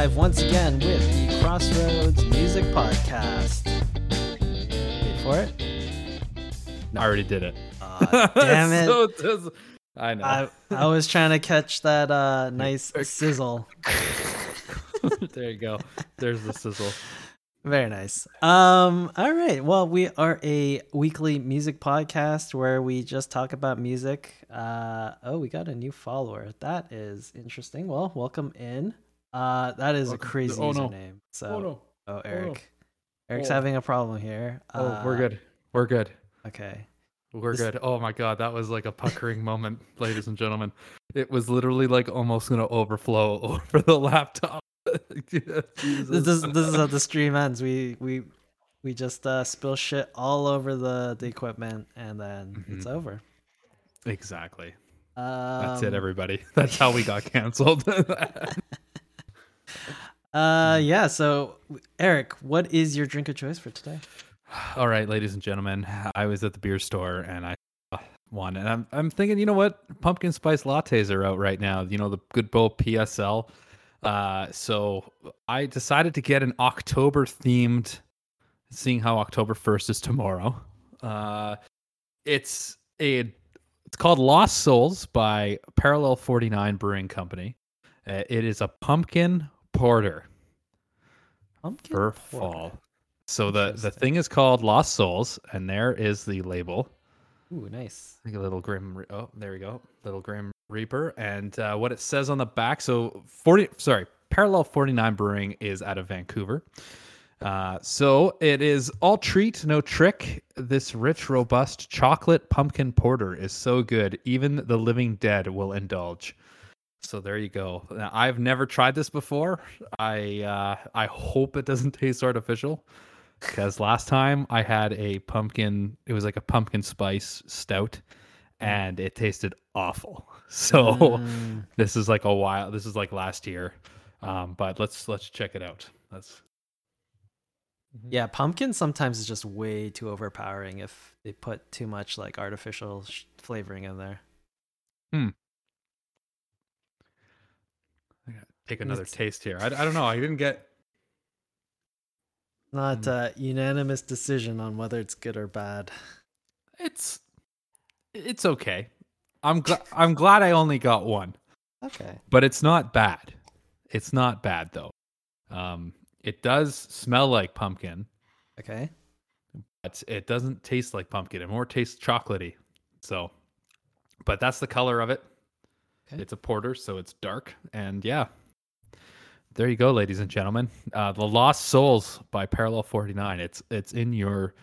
live once again with the Crossroads Music Podcast. Wait for it. I already did it. Aw, damn it. So does- I know. I, I was trying to catch that uh, nice sizzle. there you go. There's the sizzle. Very nice. Um, all right. Well, we are a weekly music podcast where we just talk about music. Uh, oh, we got a new follower. That is interesting. Well, welcome in. Uh, that is Welcome a to- crazy oh, no. username. So, Oh no. oh, Eric, Eric's Oh. having a problem here. Oh, we're Uh, good. We're good. Okay. We're This- good. Oh my god, that was like a puckering moment, ladies and gentlemen. It was literally like almost gonna overflow over the laptop. This is this is how the stream ends. We we we just uh, spill shit all over the the equipment, and then it's Mhm. over. exactly. Um, That's it, everybody. That's how we got canceled. Uh, yeah. So, Eric, what is your drink of choice for today? All right, ladies and gentlemen, I was at the beer store and I one, and I'm I'm thinking, you know what, pumpkin spice lattes are out right now. You know the good old PSL. Uh, so I decided to get an October themed, seeing how October first is tomorrow. Uh, it's a it's called Lost Souls by Parallel Forty Nine Brewing Company. Uh, it is a pumpkin porter Pumpkin for porter. fall. So the the thing is called Lost Souls, and there is the label. Ooh, nice. Like a little grim. Re- oh, there we go, little grim reaper, and uh, what it says on the back. So forty, sorry, Parallel Forty Nine Brewing is out of Vancouver. Uh, so it is all treat, no trick. This rich, robust chocolate pumpkin porter is so good, even the living dead will indulge. So there you go. Now, I've never tried this before. I uh, I hope it doesn't taste artificial, because last time I had a pumpkin. It was like a pumpkin spice stout, and it tasted awful. So Mm, this is like a while. This is like last year, um, but let's let's check it out. Let's. yeah, pumpkin sometimes is just way too overpowering if they put too much like artificial sh- flavoring in there. I gotta Take another It's- taste here. I, I don't know. I didn't get. Not Mm. a unanimous decision on whether it's good or bad. It's it's okay. I'm glad I'm glad I only got one, Okay. but it's not bad. It's not bad though. Um, it does smell like pumpkin, Okay. but it doesn't taste like pumpkin. It more tastes chocolatey. So, but that's the color of it. Okay. It's a porter, so it's dark, and yeah. There you go, ladies and gentlemen. Uh, the Lost Souls by Parallel Forty Nine. It's it's in your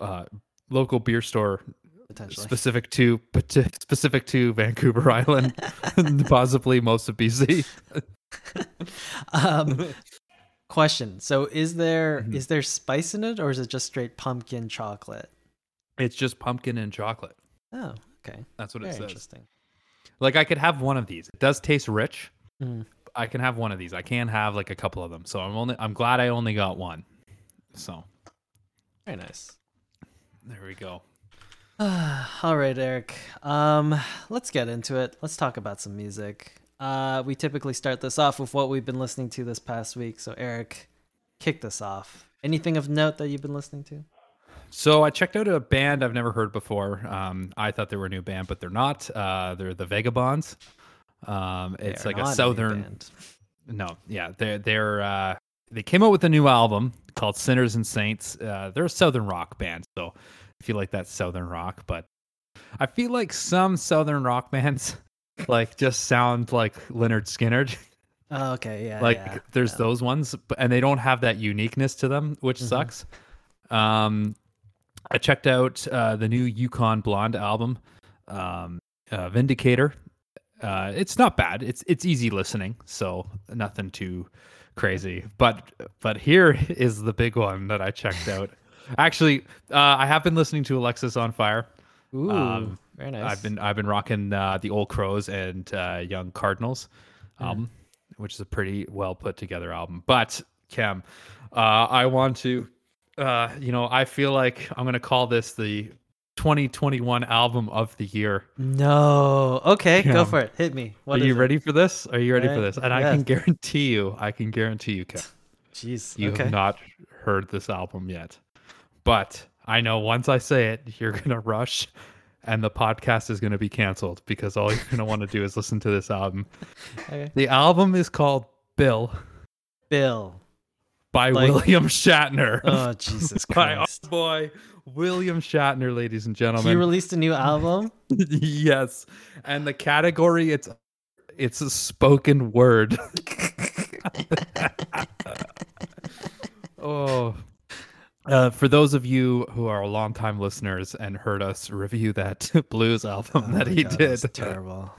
uh, local beer store Potentially. specific to specific to Vancouver Island, possibly most of BC. um, question. So, is there is Mhm. there spice in it, or is it just straight pumpkin chocolate? It's just pumpkin and chocolate. Oh, okay. That's what Very it says. interesting. Like I could have one of these. It does taste rich. Mm. I can have one of these. I can't have like a couple of them. So I'm only I'm glad I only got one. So Very nice. there we go. All right, Eric. Um, let's get into it. Let's talk about some music. Uh, we typically start this off with what we've been listening to this past week. So, Eric, kick this off. Anything of note that you've been listening to? So I checked out a band I've never heard before. Um, I thought they were a new band, but they're not. Uh, they're the Vagabonds. Um, it's like a southern. band. No, yeah, they're they're uh, they came out with a new album called Sinners and Saints. Uh, they're a southern rock band, so if you like that southern rock, but I feel like some southern rock bands like just sound like Lynyrd Skynyrd. Oh, okay, yeah. like yeah, there's yeah. those ones, but and they don't have that uniqueness to them, which Mhm. sucks. Um, I checked out uh, the new Yukon Blonde album, um, uh, Vindicator. Uh, it's not bad. It's it's easy listening, so nothing too crazy. But but here is the big one that I checked out. Actually, uh, I have been listening to Alexisonfire. Ooh, um, very nice. I've been I've been rocking uh, the Old Crows and uh, Young Cardinals album, which is a pretty well put together album. But Cam, uh, I want to, uh, you know, I feel like I'm gonna call this the 2021 album of the year. No. Okay, Yeah. go for it. Hit me. What Are you it? ready for this? Are you ready for this? And I can guarantee you, I can guarantee you, Kev, Jeez. you okay. have not heard this album yet. But I know once I say it, you're gonna rush and the podcast is gonna be canceled because all you're gonna want to do is listen to this album. Okay. The album is called Bill Bill. by Like- William Shatner. Oh Jesus by Christ. boy William Shatner, ladies and gentlemen. He released a new album. yes, and the category it's it's a spoken word. oh. Uh, for those of you who are longtime listeners and heard us review that blues album Oh that he God, did, that's terrible.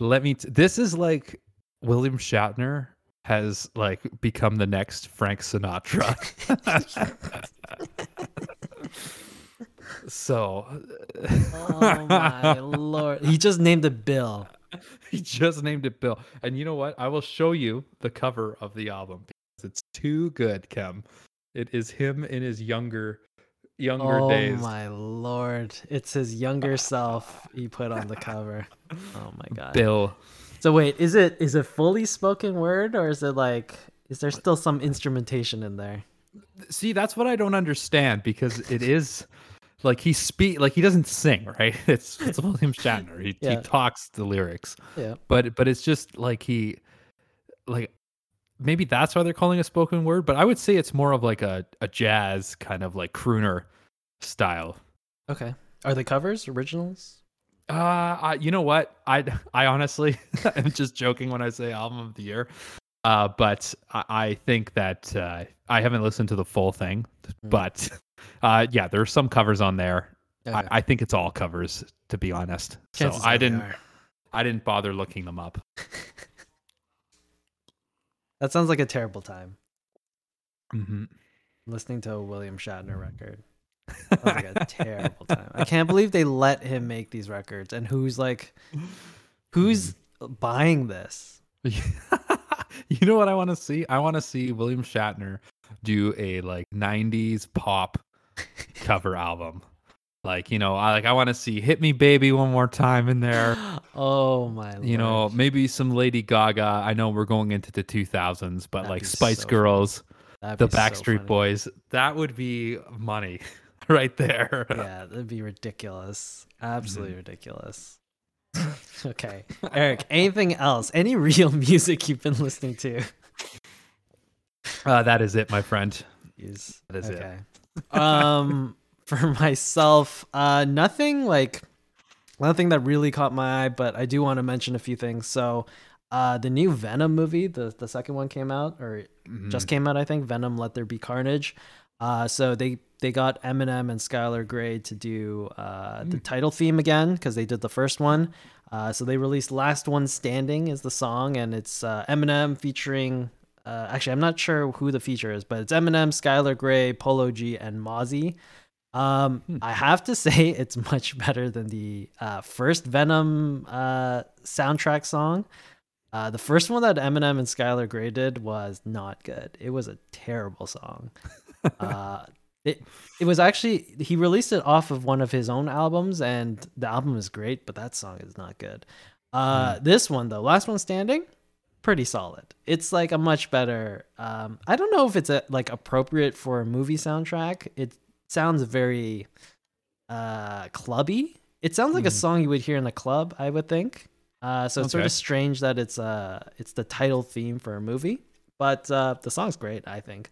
let me. T- this is like William Shatner has like become the next Frank Sinatra. So Oh my lord. He just named it Bill. he just named it Bill. And you know what? I will show you the cover of the album because it's too good, Kem. It is him in his younger younger days. Oh days. my lord. It's his younger self he put on the cover. Oh my god. Bill. So wait, is it is it fully spoken word or is it like is there still some instrumentation in there? See, that's what I don't understand because it is like he speak like he doesn't sing, right? It's it's William Shatner. He, he talks the lyrics. Yeah. but but it's just like he like maybe that's why they're calling a spoken word but i would say it's more of like a, a jazz kind of like crooner style Okay. Are they covers, originals? uh I, you know what i i honestly i'm just joking when i say album of the year uh but i, I think that uh i haven't listened to the full thing Mm. but uh yeah there's some covers on there Okay. I, I think it's all covers to be honest so i didn't i didn't bother looking them up That sounds like a terrible time. hmm Listening to a William Shatner record. Sounds like a terrible time. I can't believe they let him make these records and who's like who's buying this? you know what I want to see? I want to see William Shatner do a like 90s pop cover album. Like, you know, I like I want to see Hit Me Baby one more time in there. Oh my You know, maybe some Lady Gaga. I know we're going into the 2000s, but That'd like Spice so. Girls, the be so Backstreet. Boys. That would be money right there. Yeah, that'd be ridiculous. Absolutely Mm-hmm. ridiculous. okay. Eric, anything else? Any real music you've been listening to? Uh, that is it, my friend. Is That is it. um for myself, uh nothing like nothing that really caught my eye, but I do want to mention a few things. So uh the new Venom movie, the the second one came out or Mhm. just came out, I think. Venom Let There Be Carnage. Uh, so they they got Eminem and Skylar Grey to do uh, the title theme again because they did the first one. Uh, so they released "Last One Standing" is the song, and it's uh, Eminem featuring. Uh, actually, I'm not sure who the feature is, but it's Eminem, Skylar Grey, Polo G, and Mozzy. Um, I have to say it's much better than the uh, first Venom uh, soundtrack song. Uh, the first one that Eminem and Skylar Grey did was not good. It was a terrible song. uh, it it was actually he released it off of one of his own albums, and the album is great, but that song is not good. Uh, This one though, last one standing, pretty solid. It's like a much better. Um, I don't know if it's a, like appropriate for a movie soundtrack. It sounds very uh clubby. It sounds like a song you would hear in a club, I would think. Uh, so it's sort of strange that it's uh it's the title theme for a movie, but uh, the song's great. I think.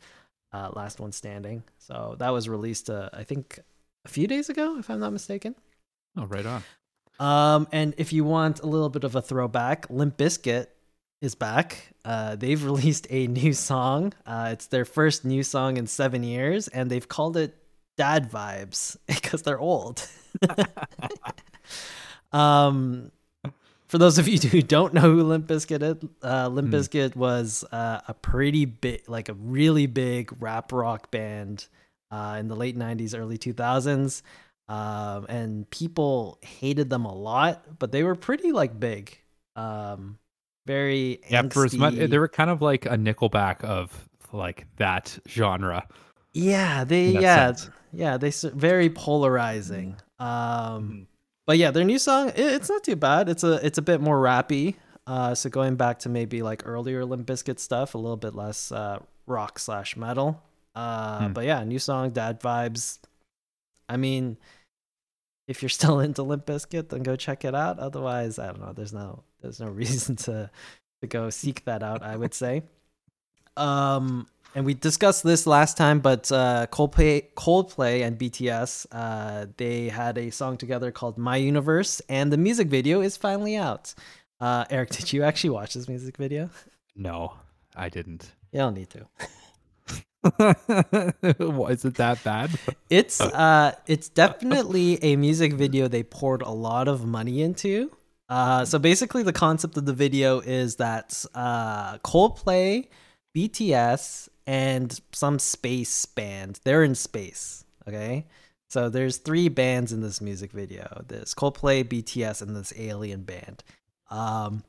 Uh, Last one standing. So that was released, uh, I think, a few days ago, if I'm not mistaken. Oh, right on. Um, and if you want a little bit of a throwback, Limp Bizkit is back. Uh, they've released a new song. Uh, it's their first new song in seven years, and they've called it "Dad Vibes" because they're old. um, for those of you who don't know who Limp Bizkit is, uh, Limp Hmm. Bizkit was uh, a pretty big, like a really big rap rock band uh, in the late '90s, early 2000s um, and people hated them a lot, but they were pretty like big, um, very Yeah, for as much they were kind of like a Nickelback of like that genre. yeah, they yeah sense. yeah they very polarizing. Um, Mm-hmm. But yeah, their new song it, it's not too bad. It's a it's a bit more rappy. Uh, so going back to maybe like earlier Limp Bizkit stuff, a little bit less uh, rock slash metal. Uh, Hmm. but yeah, new song, dad vibes. I mean, if you're still into Limp Bizkit, then go check it out. Otherwise, I don't know. There's no there's no reason to to go seek that out. I would say. Um, and we discussed this last time, but uh, Coldplay, Coldplay and BTS, uh, they had a song together called "My Universe," and the music video is finally out. Uh, Eric, did you actually watch this music video? No, I didn't. You don't need to. Why is it that bad? It's uh, it's definitely a music video they poured a lot of money into. Uh, so basically, the concept of the video is that uh, Coldplay, BTS, and some space band they're in space. Okay, so there's three bands in this music video: this Coldplay, BTS, and this alien band. Um,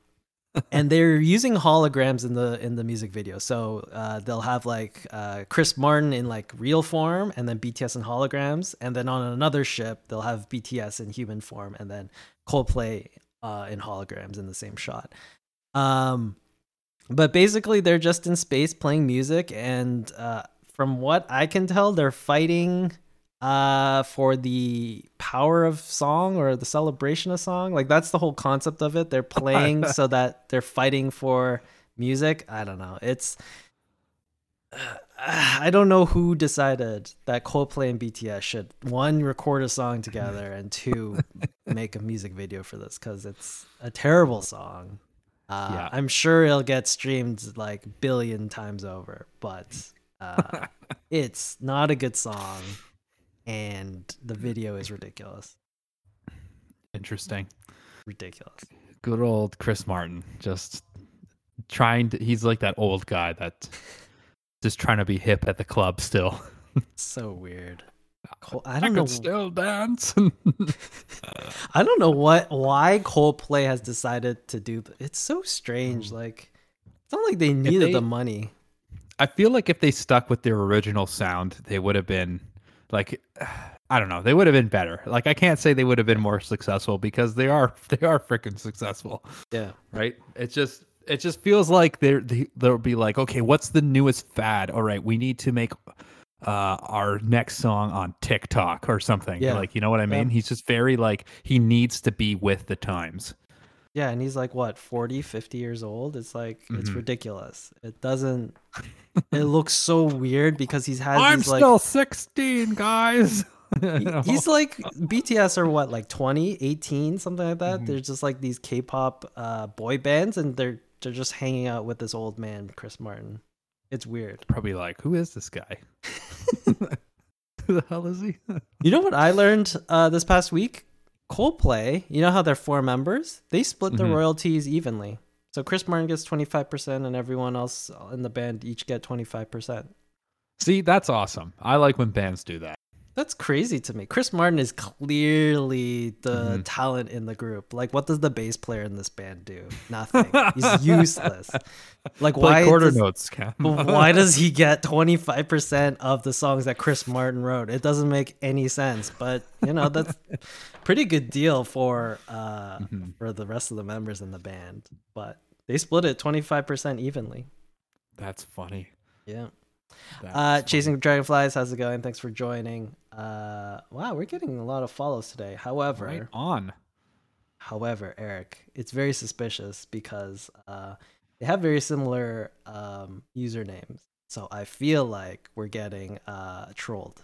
and they're using holograms in the in the music video. So uh, they'll have like uh, Chris Martin in like real form, and then BTS in holograms, and then on another ship they'll have BTS in human form, and then Coldplay uh, in holograms in the same shot. Um, but basically they're just in space playing music, and uh, from what I can tell, they're fighting uh for the power of song or the celebration of song. Like that's the whole concept of it. They're playing so that they're fighting for music. I don't know. It's i don't know who decided that coldplay and bts should one record a song together and two make a music video for this because it's a terrible song uh, Yeah. i'm sure it'll get streamed like billion times over but uh, it's not a good song and the video is ridiculous Interesting. ridiculous Good old Chris Martin, just trying to. He's like that old guy that just trying to be hip at the club still. so weird I I don't could know still dance. i don't know what why coldplay has decided to do it's so strange hmm. like it's not like they needed they- the money I feel like if they stuck with their original sound, they would have been like I don't know, they would have been better. Like I can't say they would have been more successful because they are they are freaking successful, yeah right? It just it just feels like they're they, they'll be like, okay, what's the newest fad? All right, we need to make uh our next song on TikTok or something. Yeah. Like, you know what I mean? He's just very like he needs to be with the times. yeah and he's like what 40 50 years old it's like it's Mhm. ridiculous it doesn't it looks so weird because he's had I'm these like still 16, guys. You He- know? He's like BTS are what like 20, 18, something like that. Mhm. They're just like these K-pop uh, boy bands, and they're they're just hanging out with this old man, Chris Martin. It's weird. probably like, who is this guy? who the hell is he? You know what I learned uh, this past week? Coldplay. You know how they're four members? They split the Mhm. royalties evenly. So Chris Martin gets twenty five percent, and everyone else in the band each get twenty five percent. See, that's awesome. I like when bands do that. That's crazy to me. Chris Martin is clearly the Mhm. talent in the group. Like, what does the bass player in this band do? Nothing. He's useless. Like, Play why? quarter does, notes, why does he get twenty five percent of the songs that Chris Martin wrote? It doesn't make any sense. But you know, that's pretty good deal for uh Mhm. for the rest of the members in the band. But they split it twenty five percent evenly. That's funny. Yeah. Uh. Chasing Dragonflies, how's it going? Thanks for joining. Uh, wow, we're getting a lot of follows today. However, right on. however, Eric, it's very suspicious because uh, they have very similar um, usernames. So I feel like we're getting uh, trolled.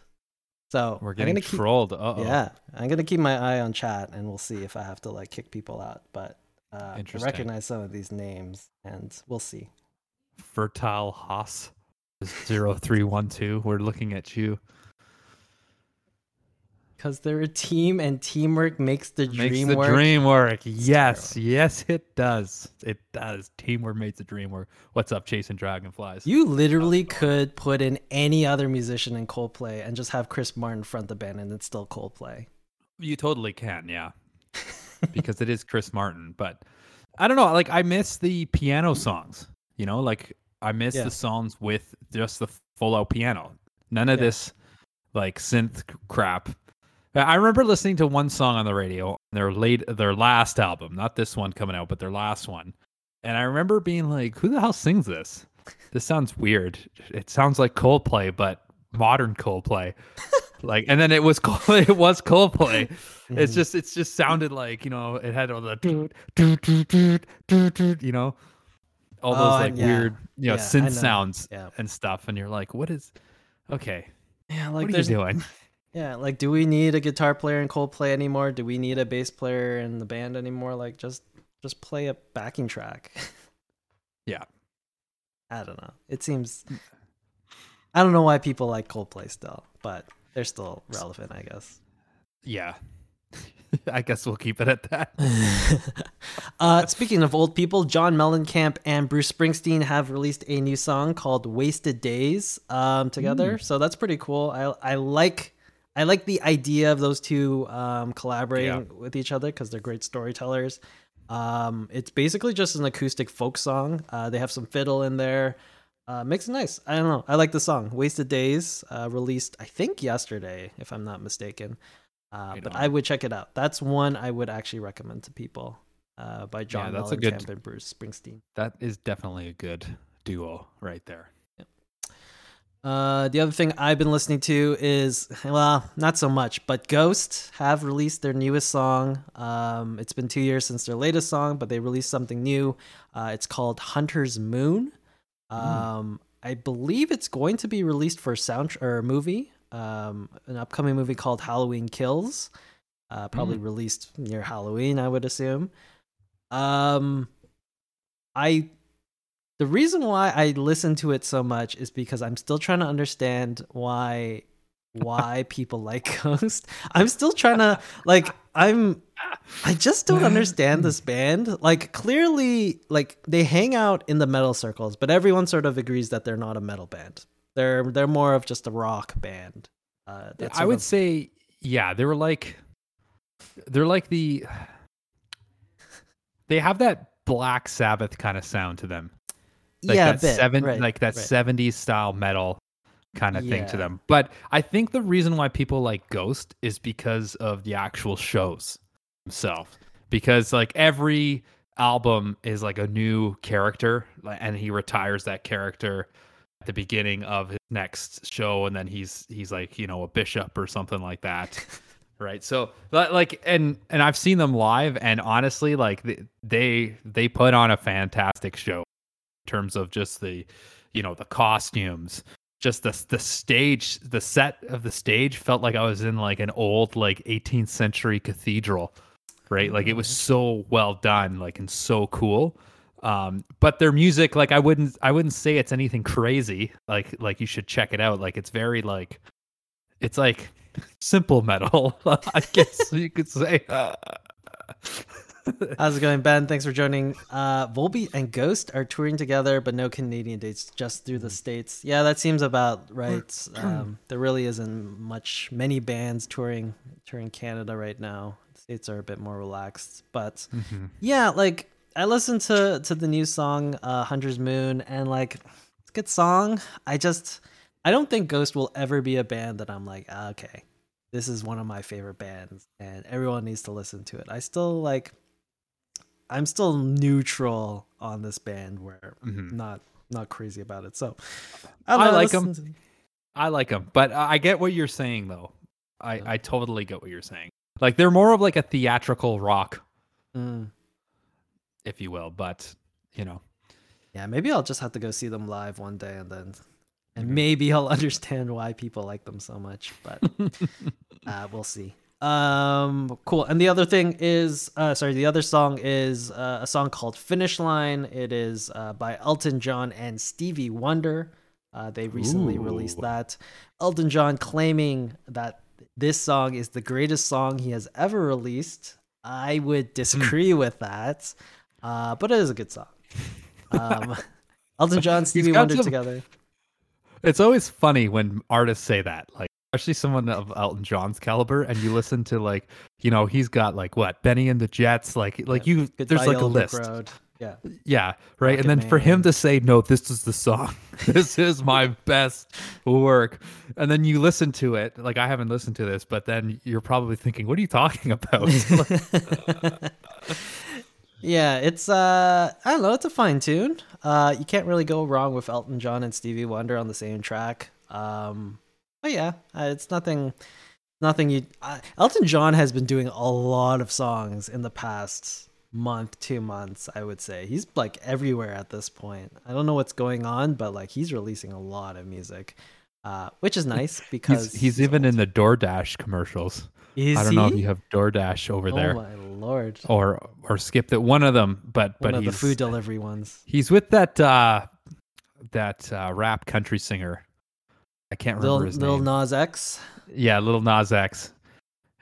So We're getting keep- trolled. Uh oh. yeah, I'm gonna keep my eye on chat, and we'll see if I have to like kick people out. But uh, I recognize some of these names, and we'll see. Fertile Haas. 0312. We're looking at you. Because they're a team, and teamwork makes the Makes dream the work. dream work. Yes, yes, it does. It does. Teamwork makes the dream work. What's up, chasing dragonflies? You literally could put in any other musician in Coldplay and just have Chris Martin front the band, and it's still Coldplay. You totally can, yeah. because it is Chris Martin, but I don't know, like I miss the piano songs. You know, like I miss Yeah. the songs with just the full out piano. None of Yeah. this like synth crap I remember listening to one song on the radio, their late, their last album, not this one coming out, but their last one, and I remember being like, "Who the hell sings this? This sounds weird. It sounds like Coldplay, but modern Coldplay." like, and then it was Coldplay, it was Coldplay. It's Mhm. just it's just sounded like you know it had all the doot, doot, doot, doot, doot, you know all Oh, those I- like yeah. weird you know Yeah, synth know. sounds Yeah. and stuff, and you're like, "What is?" Okay, Yeah, like what are you doing? Yeah, like do we need a guitar player in Coldplay anymore? Do we need a bass player in the band anymore? Like just just play a backing track. Yeah. I don't know. It seems I don't know why people like Coldplay still, but they're still relevant, I guess. Yeah, I guess we'll keep it at that. uh, speaking of old people, John Mellencamp and Bruce Springsteen have released a new song called "Wasted Days" um, together. So that's pretty cool. I I like I like the idea of those two um, collaborating with each other because they're great storytellers. Um, it's basically just an acoustic folk song. Uh, they have some fiddle in there. Uh, makes it nice. I don't know. I like the song. "Wasted Days" uh, released I think yesterday, if I'm not mistaken. Uh, but on. I would check it out. That's one I would actually recommend to people uh, by John that's a Mellencamp good- and Bruce Springsteen. That is definitely a good duo right there. Uh, the other thing I've been listening to is, well, not so much, but Ghost have released their newest song. Um, it's been two years since their latest song, but they released something new. Uh, it's called Hunter's Moon. Um, I believe it's going to be released for a sound or a movie, um, an upcoming movie called Halloween Kills. Uh, probably released near Halloween, I would assume. Um, I the reason why I listen to it so much is because I'm still trying to understand why why people like Ghost. I'm still trying to like I'm I just don't understand this band. Like clearly like they hang out in the metal circles, but everyone sort of agrees that they're not a metal band. They're they're more of just a rock band. Uh that's I would of- say, yeah, they were like, they're like the, they have that Black Sabbath kind of sound to them, like yeah, that bit, seven, right, like that right. '70s style metal kind of thing to them. But I think the reason why people like Ghost is because of the actual shows themselves. Because like every album is like a new character, and he retires that character the beginning of his next show, and then he's he's like you know a bishop or something like that. Right. So like and and I've seen them live and honestly like they they, they put on a fantastic show in terms of just the you know the costumes just the the stage the set of the stage felt like I was in like an old like 18th century cathedral right like it was mm-hmm. so well done like and so cool um but their music like I wouldn't I wouldn't say it's anything crazy like like you should check it out like it's very like it's like simple metal I guess you could say How's it going, Ben? Thanks for joining. Uh, Volbeat and Ghost are touring together, but no Canadian dates, just through the states. Yeah, that seems about right. Um, there really isn't much, many bands touring touring Canada right now. States are a bit more relaxed, but Mhm. yeah, like I listened to to the new song uh, "Hunter's Moon" and like it's a good song. I just I don't think Ghost will ever be a band that I'm like ah, okay, this is one of my favorite bands and everyone needs to listen to it. I still like I'm still neutral on this band where Mhm. not not crazy about it. So I know, like 'em. to- I like them, but I get what you're saying though. I I totally get what you're saying. Like they're more of like a theatrical rock, Mm. If you will. But you know, Yeah, maybe I'll just have to go see them live one day and then and Mhm. maybe I'll understand why people like them so much, but uh, we'll see. Um cool. And the other thing is uh sorry, the other song is uh, a song called Finish Line. It is uh, by Elton John and Stevie Wonder. Uh, they recently released that. Elton John claiming that this song is the greatest song he has ever released. I would disagree with that. Uh, but it is a good song. Um, Elton John, Stevie Wonder some- together. it's always funny when artists say that. Like especially someone of Elton John's caliber, and you listen to like you know he's got like what Bennie and the Jets. Like like you, Goodbye there's like a list. Road. Yeah. Yeah, right. Rocket and then for him to say, "No, this is the song. this is my best work," and then you listen to it. Like I haven't listened to this, but then you're probably thinking, "What are you talking about?" Yeah, it's uh I don't know, it's a fine tune. Uh you can't really go wrong with Elton John and Stevie Wonder on the same track. Um but yeah, uh, it's nothing nothing you uh, Elton John has been doing a lot of songs in the past month, 2 months, I would say. He's like everywhere at this point. I don't know what's going on, but like he's releasing a lot of music. Uh, which is nice because he's he's even in the DoorDash commercials. Is I don't know if you have DoorDash over there. Oh there my lord! or or skip it. One of them, but One but of the food delivery ones. he's with that uh that uh, rap country singer. I can't remember Lil, his Lil name. Nas X. Yeah, little Nas X.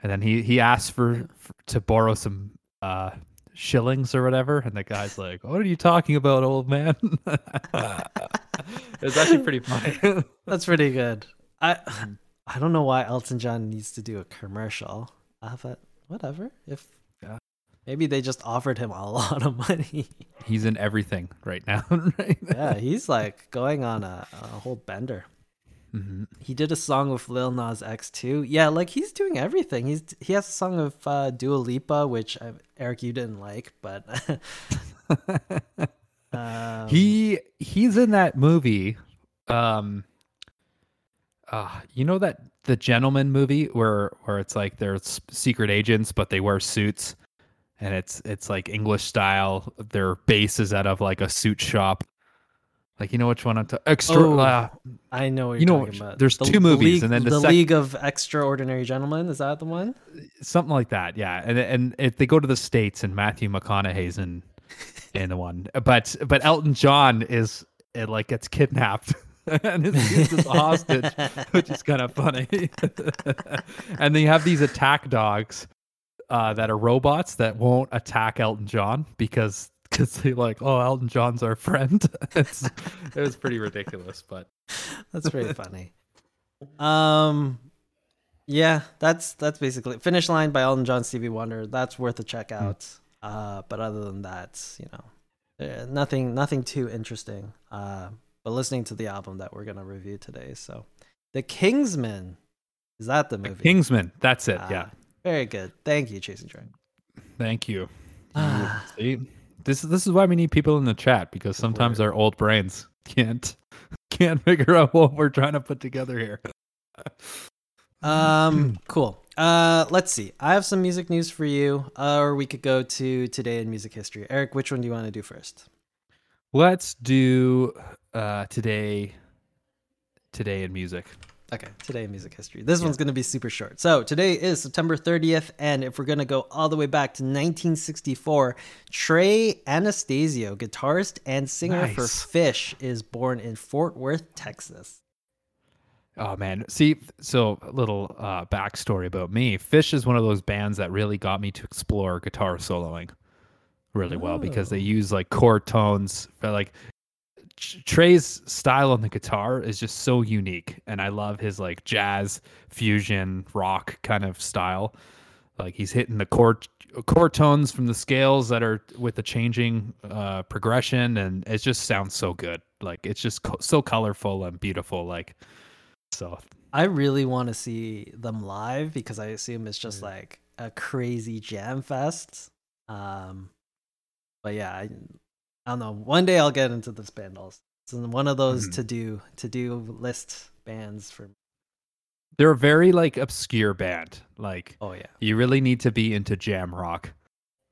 And then he he asked for, for to borrow some uh shillings or whatever, and the guy's like, "What are you talking about, old man?" it's actually pretty funny. That's pretty good. I. I don't know why Elton John needs to do a commercial. Uh, but whatever. If Yeah. maybe they just offered him a lot of money. He's in everything right now. right? yeah, he's like going on a, a whole bender. Mhm. He did a song with Lil Nas X too. Yeah, like he's doing everything. He's he has a song of uh, Dua Lipa, which uh, Eric you didn't like, but um, he he's in that movie. Um, uh, you know that the Gentleman movie where where it's like they're secret agents, but they wear suits, and it's it's like English style. Their base is out of like a suit shop. Like you know which one I'm talking. Extra. Oh, uh, I know what you're you know, talking about. there's two movies, League, and then the the sec- League of Extraordinary Gentlemen. Is that the one? something like that. Yeah, and and if they go to the states, and Matthew McConaughey's in in the one, but but Elton John is it like gets kidnapped and is used as a hostage, which is kind of funny. and they have these attack dogs uh, that are robots that won't attack Elton John because because they like oh Elton John's our friend. it's it was pretty ridiculous, but That's pretty funny. Um, yeah, that's that's basically Finish Line by Elton John, Stevie Wonder. That's worth a check Hmm. out. Uh, but other than that, you know, uh, nothing nothing too interesting. Uh, but listening to the album that we're gonna review today, so the Kingsman is that the movie? Kingsman, that's it. Ah, yeah, very good. Thank you, Chasing Dragon. thank you. Ah. See, this is this is why we need people in the chat because sometimes our old brains can't can't figure out what we're trying to put together here. Um, cool. Uh, let's see. I have some music news for you, uh, or we could go to today in music history. Eric, which one do you want to do first? Let's do uh today today in music. Okay, today in music history. This one's going to be super short. So, today is September 30th, and if we're going to go all the way back to 1964, Trey Anastasio, guitarist and singer for Phish, is born in Fort Worth, Texas. Oh man, see, so a little uh, backstory about me. Phish is one of those bands that really got me to explore guitar soloing really well because they Oh. use like chord tones. But like Trey's style on the guitar is just so unique, and I love his like jazz fusion rock kind of style. Like he's hitting the chord chord tones from the scales that are with the changing uh, progression, and it just sounds so good. Like it's just co- so colorful and beautiful. Like so, I really want to see them live because I assume it's just Yeah. like a crazy jam fest. Um, but yeah, I, I don't know. One day I'll get into this band also. It's one of those Mhm. to do to do list bands for. they're a very like obscure band. Like Oh yeah, you really need to be into jam rock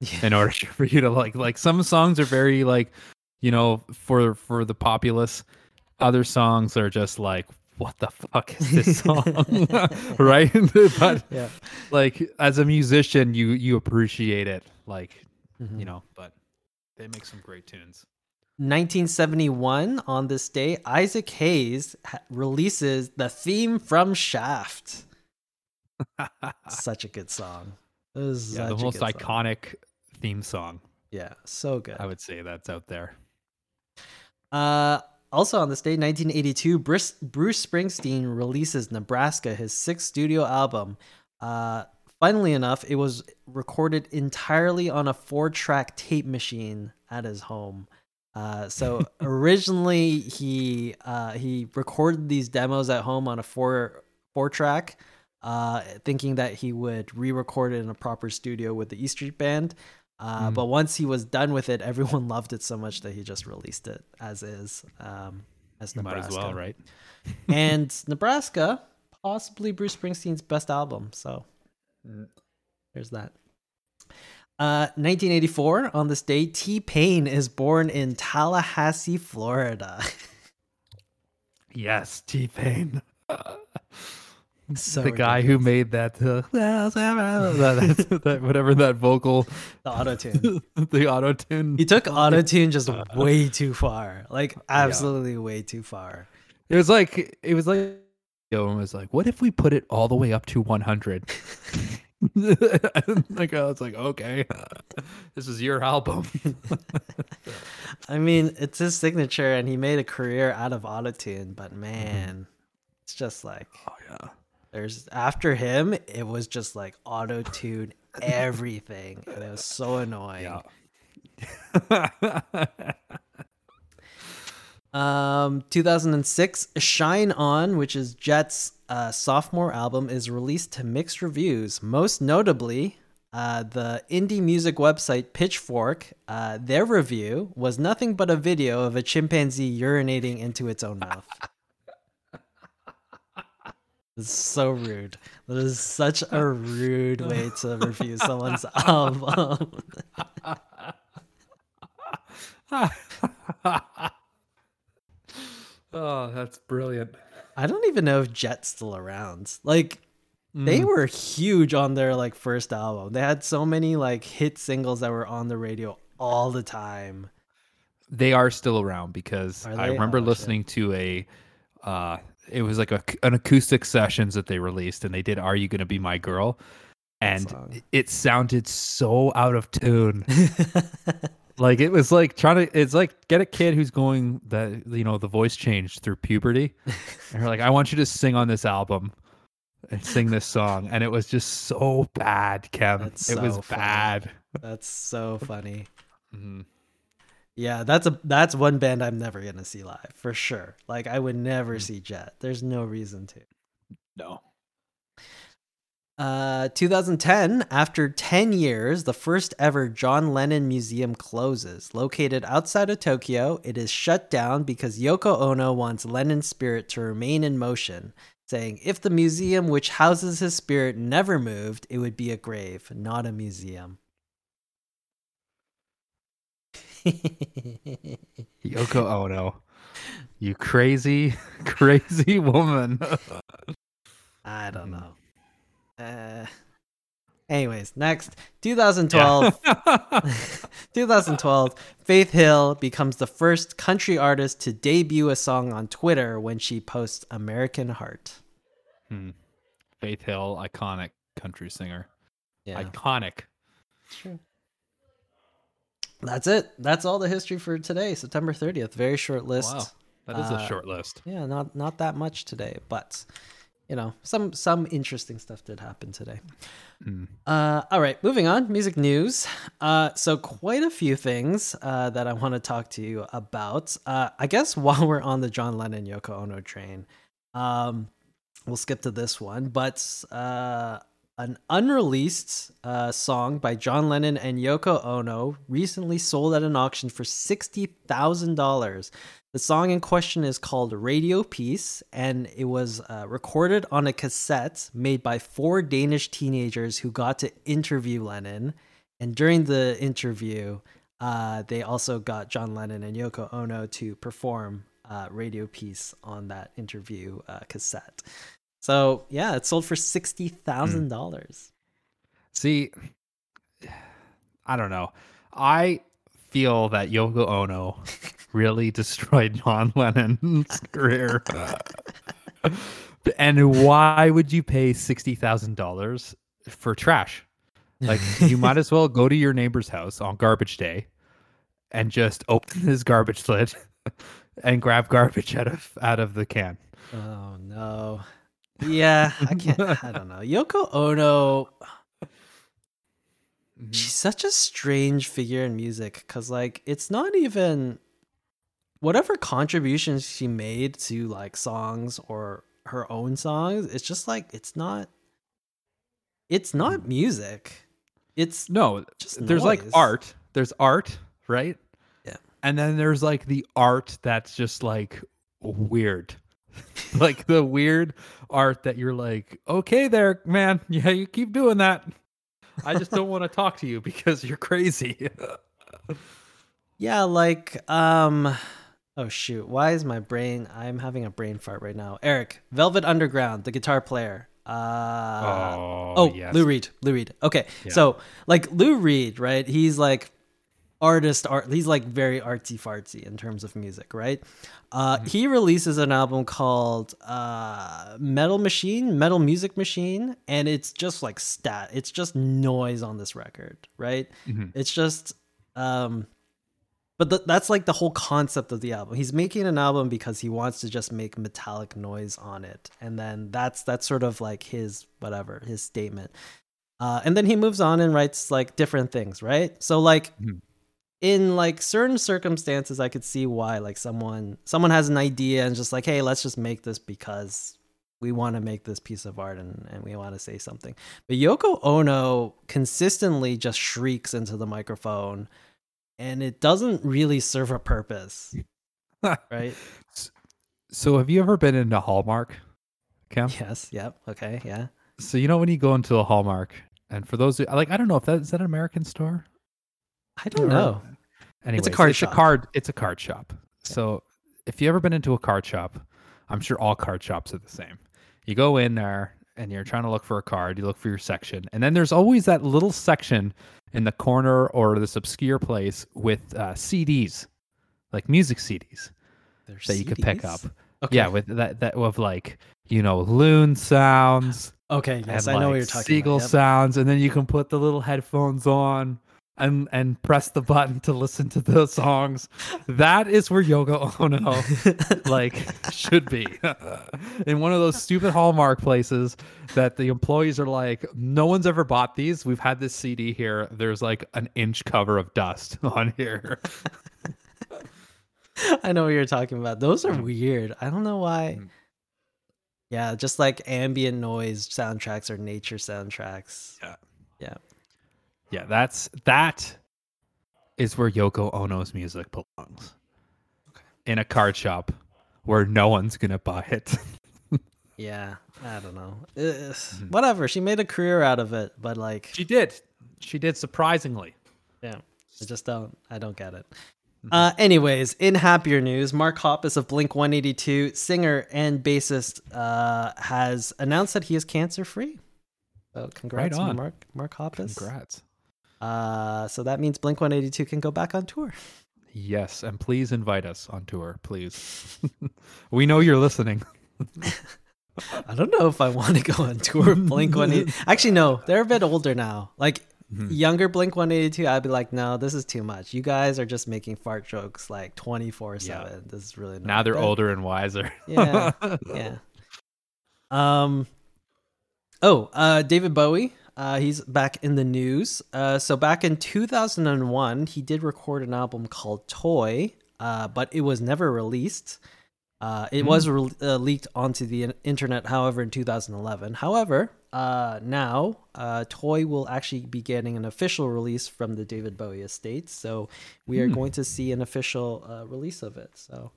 in order for you to like like some songs are very like you know for for the populace other songs are just like what the fuck is this song right but yeah. like as a musician you you appreciate it like Mhm. you know but they make some great tunes 1971 on this day, Isaac Hayes ha- releases the theme from Shaft. Such a good song. Yeah the most good song. iconic theme song Yeah, so good. i would say that's out there Uh, also on this day, 1982, Bruce, Bruce Springsteen releases Nebraska, his sixth studio album. Uh, funnily enough, it was recorded entirely on a four-track tape machine at his home. Uh, so originally he uh, he recorded these demos at home on a four four track, uh, thinking that he would re-record it in a proper studio with the E Street Band. Uh, Mm. But once he was done with it, everyone loved it so much that he just released it as is, um, as Might Nebraska. as well, right? and Nebraska, possibly Bruce Springsteen's best album. So there's that. Uh, 1984, on this day, T Pain is born in Tallahassee, Florida. Yes, T Pain. so the guy who made that, uh, that, that whatever that vocal, the auto tune. the auto tune. He took auto tune just way too far, like absolutely way too far. It was like it was like yo and was like, what if we put it all the way up to 100? like I was like, okay, this is your album. I mean, it's his signature, and he made a career out of auto tune. But mm-hmm. man, it's just like oh yeah. there's after him, it was just like auto tune everything, and it was so annoying. Um, 2006, Shine On, which is Jet's uh, sophomore album, is released to mixed reviews. Most notably, uh, the indie music website Pitchfork, uh, their review was nothing but a video of a chimpanzee urinating into its own mouth. It's so rude. That is such a rude way to review someone's album. oh, that's brilliant. I don't even know if Jet's still around. Like they were huge on their like first album. They had so many like hit singles that were on the radio all the time. They are still around because I remember Oh, shit. listening to a. Uh, it was like a, an acoustic sessions that they released, and they did "Are You Gonna Be My Girl," and it sounded so out of tune. like it was like trying to it's like get a kid who's going that you know the voice changed through puberty and you're like i want you to sing on this album and sing this song and it was just so bad kev That's it was funny. bad That's so funny. Mhm. Yeah, that's a that's one band I'm never gonna see live for sure. Like I would never Mm. see Jet. There's no reason to. no Uh, 2010, after 10 years, the first ever John Lennon Museum closes. Located outside of Tokyo, it is shut down because Yoko Ono wants Lennon's spirit to remain in motion, saying, If the museum which houses his spirit never moved, it would be a grave, not a museum. yoko ono you crazy crazy woman I don't know. Uh, anyways, next 2012. 2012, Faith Hill becomes the first country artist to debut a song on Twitter when she posts American Heart. Hmm. faith hill iconic country singer Yeah. iconic That's it. That's all the history for today, September 30th. Very short list. wow that is Uh, a short list Yeah, not not that much today, but you know, some some interesting stuff did happen today. Hmm. Uh, all right, moving on. Music news. Uh, so quite a few things uh, that I want to talk to you about. Uh, I guess while we're on the John Lennon Yoko Ono train, um, we'll skip to this one. But uh, an unreleased uh, song by John Lennon and Yoko Ono recently sold at an auction for sixty thousand dollars. The song in question is called Radio Peace, and it was uh, recorded on a cassette made by four Danish teenagers who got to interview Lennon. And during the interview, uh, they also got John Lennon and Yoko Ono to perform uh, Radio Peace on that interview uh, cassette. So, yeah, it sold for $60,000. See, I don't know. I feel that Yoko Ono really destroyed John Lennon's career. and why would you pay sixty thousand dollars for trash? Like you might as well go to your neighbor's house on garbage day and just open his garbage lid and grab garbage out of out of the can. Oh no. Yeah, I can't I don't know. Yoko Ono Mhm. she's such a strange figure in music because like it's not even whatever contributions she made to like songs or her own songs it's just like it's not it's not music it's No, just there's like art. There's art, right? Yeah. And then there's like the art that's just like weird. like the weird art that you're like, okay, there, man. Yeah, you keep doing that. I just don't want to talk to you because you're crazy. yeah like um oh shoot why is my brain i'm having a brain fart right now eric velvet underground the guitar player uh Oh, yes. Lou Reed. Lou Reed. Okay. Yeah. So like Lou Reed, right? He's like artist art he's like very artsy fartsy in terms of music, right? Uh Mm-hmm. he releases an album called uh Metal Machine, Metal Music Machine, and it's just like stat. It's just noise on this record, right? Mhm. It's just um but th- that's like the whole concept of the album. He's making an album because he wants to just make metallic noise on it, and then that's that's sort of like his whatever his statement. Uh, and then he moves on and writes like different things, right? So like Mhm. In like certain circumstances, I could see why like someone someone has an idea and just like, hey, let's just make this because we want to make this piece of art and, and we want to say something. But Yoko Ono consistently just shrieks into the microphone and it doesn't really serve a purpose. right? So have you ever been into Hallmark, Cam? Yes. Yep. Okay. Yeah. So you know when you go into a Hallmark, and for those who like, I don't know if that is that an American store. I don't know. Anyways, card it's shop. A card. It's a card shop. So if you ever been into a card shop, I'm sure all card shops are the same. You go in there and you're trying to look for a card. You look for your section, and then there's always that little section in the corner or this obscure place with uh, CDs, like music CDs There's that you could pick up. Okay. Yeah, with that that of like you know loon sounds Okay. Yes, I know what you're talking seagull about. Yep. sounds, and then you can put the little headphones on and and press the button to listen to the songs. That is where Yoko Ono like should be in one of those stupid Hallmark places that the employees are like, no one's ever bought these. We've had this CD here. There's like an inch cover of dust on here. I know what you're talking about. Those Mm. are weird. I don't know why. Mhm. Yeah, just like ambient noise soundtracks or nature soundtracks. Yeah. Yeah. Yeah, that's that is where Yoko Ono's music belongs. In a card shop where no one's gonna buy it. Yeah. I don't know. Ugh, Whatever. She made a career out of it, but like, Mm-hmm. she did. She did surprisingly. yeah, I just don't. I don't get it. Mm-hmm. Uh, anyways, in happier news, Mark Hoppus of Blink 182, singer and bassist, uh, has announced that he is cancer free. So congrats Right on. Mark Mark Hoppus. Congrats. Uh, so that means Blink 182 can go back on tour. Yes, and please invite us on tour, please. we know you're listening. I don't know if I want to go on tour Blink 182. Actually, no, they're a bit older now. Like Mhm. younger Blink 182, I'd be like, no, this is too much. You guys are just making fart jokes like 24 7. This is really Now they're older and wiser. Yeah. yeah. Um. Oh, uh, David Bowie. Uh, he's back in the news. Uh, so back in 2001, he did record an album called Toy, uh, but it was never released. Uh, it was re- uh, leaked onto the internet, however, in 2011. However, uh, now uh, Toy will actually be getting an official release from the David Bowie estate. So we are Hmm. going to see an official uh, release of it. So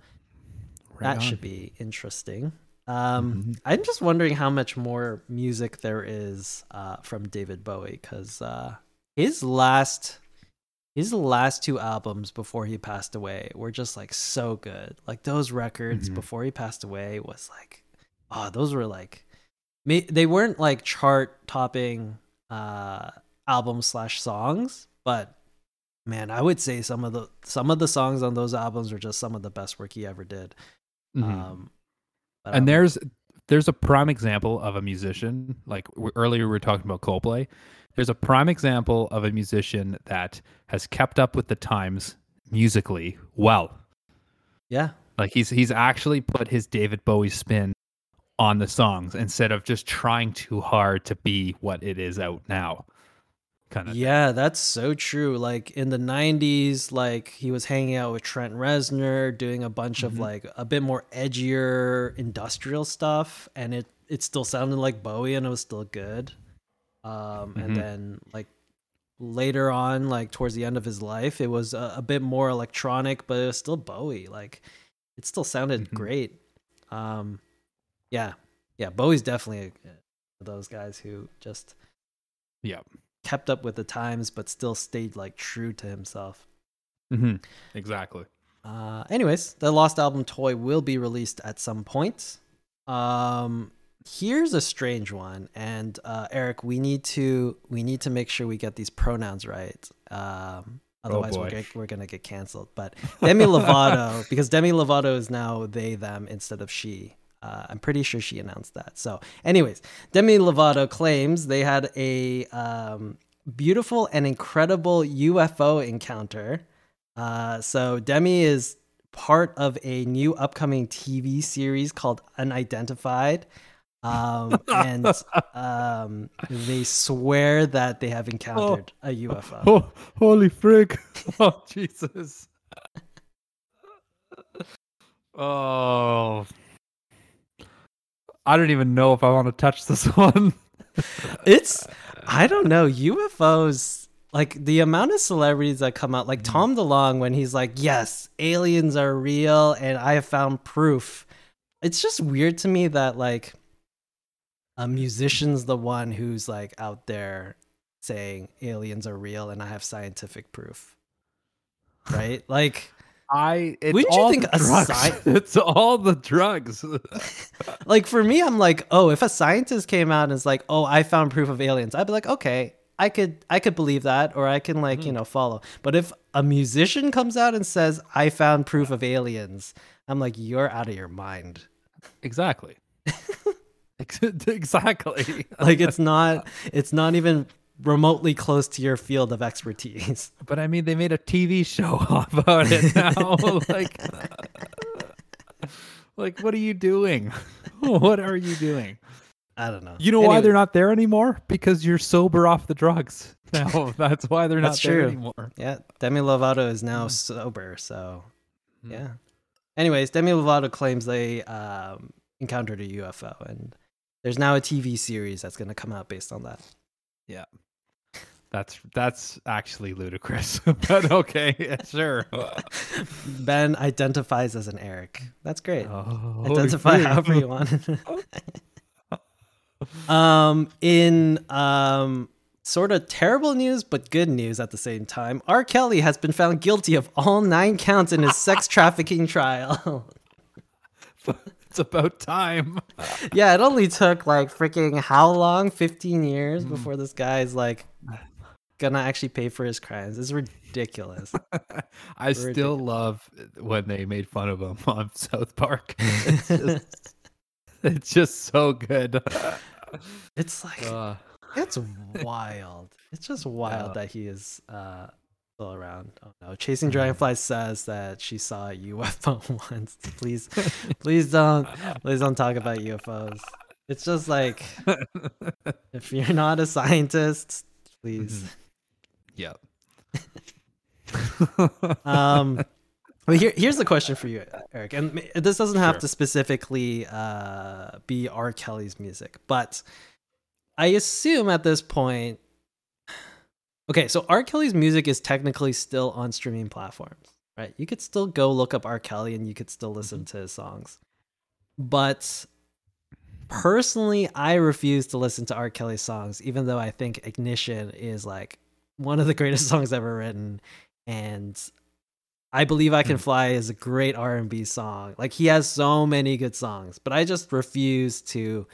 Right that on. should be interesting. Um, Mhm. I'm just wondering how much more music there is uh, from David Bowie because uh, his last his last two albums before he passed away were just like so good. Like those records Mhm. before he passed away was like, oh, those were like, they weren't like chart topping uh, albums slash songs, but man, I would say some of the some of the songs on those albums were just some of the best work he ever did. Mhm. Um, but, and um, there's there's a prime example of a musician like w- earlier we were talking about Coldplay. There's a prime example of a musician that has kept up with the times musically well. yeah, Like he's he's actually put his David Bowie spin on the songs instead of just trying too hard to be what it is out now. Kind of. Yeah, that's so true. Like in the 90s, like he was hanging out with Trent Reznor, doing a bunch of Mhm. like a bit more edgier industrial stuff, and it it still sounded like Bowie and it was still good. Um, Mhm. and then like later on, like towards the end of his life, it was a, a bit more electronic, but it was still Bowie. Like it still sounded Mhm. great. Um, yeah, yeah, Bowie's definitely of those guys who just Yeah. Kept up with the times but still stayed like true to himself. Hmm Exactly. uh anyways the lost album toy will be released at some point. Um here's a strange one and uh eric we need to we need to make sure we get these pronouns right. Um otherwise we're, boy. gonna, we're gonna get canceled. But demi lovato because demi lovato is now they them instead of she uh, i'm pretty sure she announced that. So anyways demi lovato claims they had a um, beautiful and incredible ufo encounter. Uh, so demi is part of a new upcoming tv series called unidentified. Um, and um, they swear that they have encountered a ufo Oh, holy frig! Oh, Jesus! Oh, I don't even know if I want to touch this one. it's i don't know ufos like the amount of celebrities that come out like mm. tom DeLonge when he's like yes aliens are real and i have found proof. It's just weird to me that like a musician's the one who's like out there saying aliens are real and i have scientific proof. Right? Like I it's Wouldn't you think a sci- it's all the drugs. like for me i'm like oh if a scientist came out and is like oh i found proof of aliens i'd be like okay i could i could believe that or i can like you mm-hmm. know follow but if a musician comes out and says i found proof of aliens i'm like you're out of your mind exactly. Exactly. like it's not it's not even remotely close to your field of expertise But I mean, they made a TV show about it now. like, like, what are you doing? what are you doing? i don't know You know why they're not there anymore? Because you're sober off the drugs. No, that's why they're That's not there true. anymore. yeah demi lovato is now sober so Mm. yeah anyways demi lovato claims they um encountered a ufo and there's now a tv series that's going to come out based on that That's that's actually ludicrous. but okay, yeah, sure. Ben identifies as an Eric. That's great. Oh, Identify yeah. however you want. um, in um, sort of terrible news but good news at the same time, R. Kelly has been found guilty of all nine counts in his sex trafficking trial. It's about time. yeah, it only took like freaking how long? Fifteen Hmm. years before this guy's like gonna actually pay for his crimes. It's ridiculous. I still Ridiculous. love when they made fun of him on South Park. It's just, it's just so good. It's like Uh, It's wild. It's just wild Yeah. that he is uh still around. Oh no. Chasing Dragonflies says that she saw a UFO once. Please please don't please don't talk about UFOs. It's just like if you're not a scientist, please. yeah. Um but here, here's the question for you, Eric. And this doesn't have Sure. to specifically uh, be R. Kelly's music, but I assume at this point. Okay, so R. Kelly's music is technically still on streaming platforms, right? You could still go look up R. Kelly and you could still listen to his songs. But personally, I refuse to listen to R. Kelly's songs, even though I think Ignition is like one of the greatest songs ever written. And I believe I Can Hmm. Fly is a great R&B song. Like he has so many good songs, but I just refuse to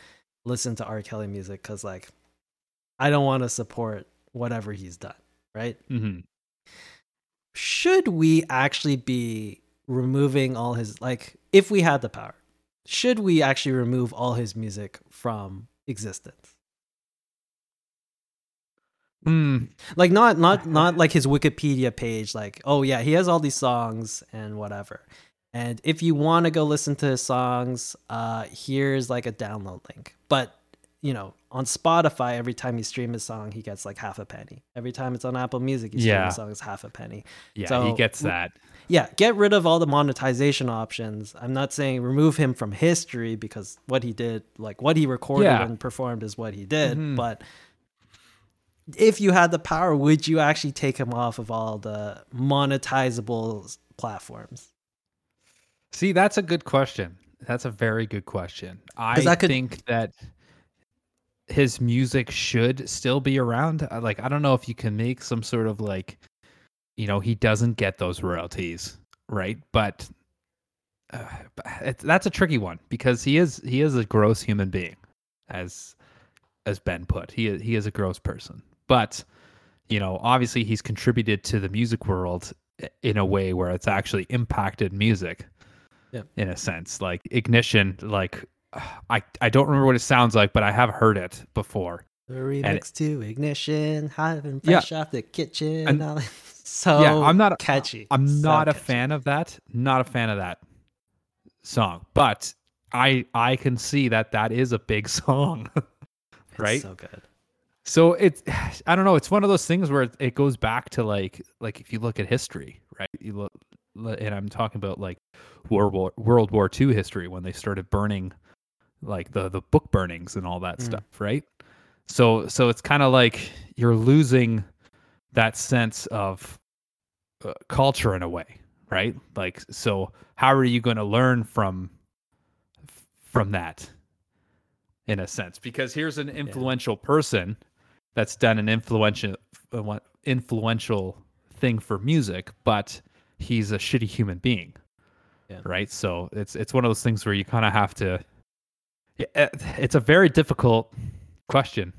listen to R. Kelly music cuz like I don't want to support whatever he's done, right? Mhm. Should we actually be removing all his like if we had the power, should we actually remove all his music from existence? Mm, like not not not like his wikipedia page like oh yeah he has all these songs and whatever and if you want to go listen to his songs uh here's like a download link but you know, on Spotify, every time you stream a song, he gets like half a penny. Every time it's on Apple Music, you stream Yeah. a song, it's half a penny. Yeah, so, he gets that. Yeah, get rid of all the monetization options. I'm not saying remove him from history because what he did, like what he recorded Yeah. and performed, is what he did. Mhm. But if you had the power, would you actually take him off of all the monetizable platforms? See, that's a good question. That's a very good question. I could- think that his music should still be around. Like, I don't know if you can make some sort of like, you know, he doesn't get those royalties, right? But, uh, but it, that's a tricky one because he is he is a gross human being, as as Ben put. He he is a gross person, but you know, obviously he's contributed to the music world in a way where it's actually impacted music in a sense. Like Ignition, like I I don't remember what it sounds like, but I have heard it before. The remix to Ignition, having Yeah. fresh off the kitchen. And- so yeah, I'm not catchy. I'm So not a catchy. fan of that. Not a fan of that song, but I I can see that that is a big song. It's right? So good. so it's I don't know. It's one of those things where it, it goes back to like like if you look at history, right? You look, and I'm talking about like World War World War II history when they started burning like the the book burnings and all that Mm. stuff, right? So so it's kind of like you're losing that sense of uh, culture in a way, right? Like so how are you going to learn from from that in a sense? Because here's an influential person that's done an influential uh, influential thing for music, but he's a shitty human being. Yeah. Right? So it's it's one of those things where you kind of have to Yeah, Uh, it's a very difficult question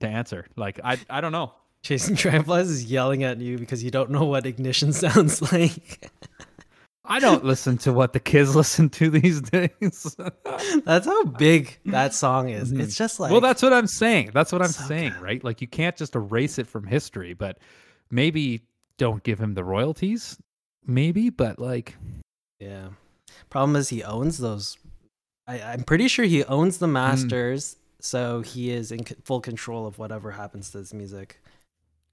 to answer. Like I I don't know. Jason Tramplaz is yelling at you because you don't know what ignition sounds like. I don't listen to what the kids listen to these days. That's how big that song is. It's mm-hmm. just like well, that's what I'm saying. That's what I'm So saying, right? Like you can't just erase it from history, but maybe don't give him the royalties. Maybe, but like yeah. Problem is he owns those. I, I'm pretty sure he owns Mm. the masters, so he is in c- full control of whatever happens to his music.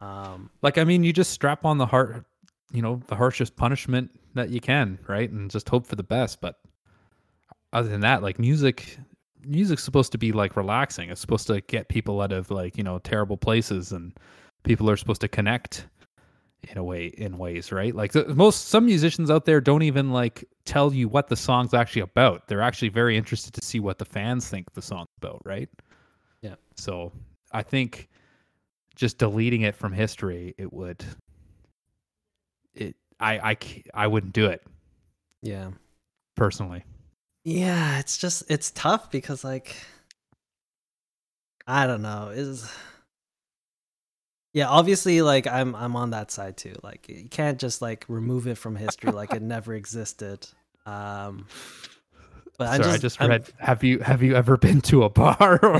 Um, like I mean, you just strap on the heart, you know, the harshest punishment that you can, right? And just hope for the best, but other than that, like music music's supposed to be like relaxing. It's supposed to get people out of like, you know, terrible places and people are supposed to connect in a way in ways, right? Like the, most some musicians out there don't even like tell you what the song's actually about. They're actually very interested to see what the fans think the song's about, right? Yeah. So, I think just deleting it from history, it would it i i i wouldn't do it yeah. personally. Yeah, it's just it's tough because like I don't know, is yeah, obviously like I'm I'm on that side too. Like you can't just like remove it from history like it never existed. Um but Sorry, I I just, just I'm- read have you have you ever been to a bar?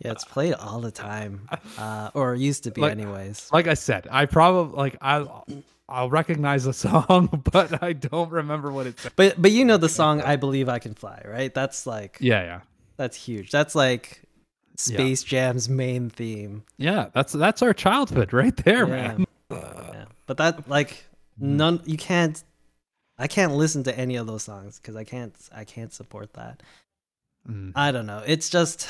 yeah, it's played all the time. Uh or used to be Like- anyways. like I said, I probably like I I'll recognize a song, but I don't remember what it's. But but you know the song I believe I can fly, right? That's like Yeah, yeah. that's huge. That's like Space Jam's main theme. Yeah, that's that's our childhood right there, Yeah. man. yeah. But that like Mm-hmm. none you can't I can't listen to any of those songs because I can't I can't support that. Mm. I don't know. It's just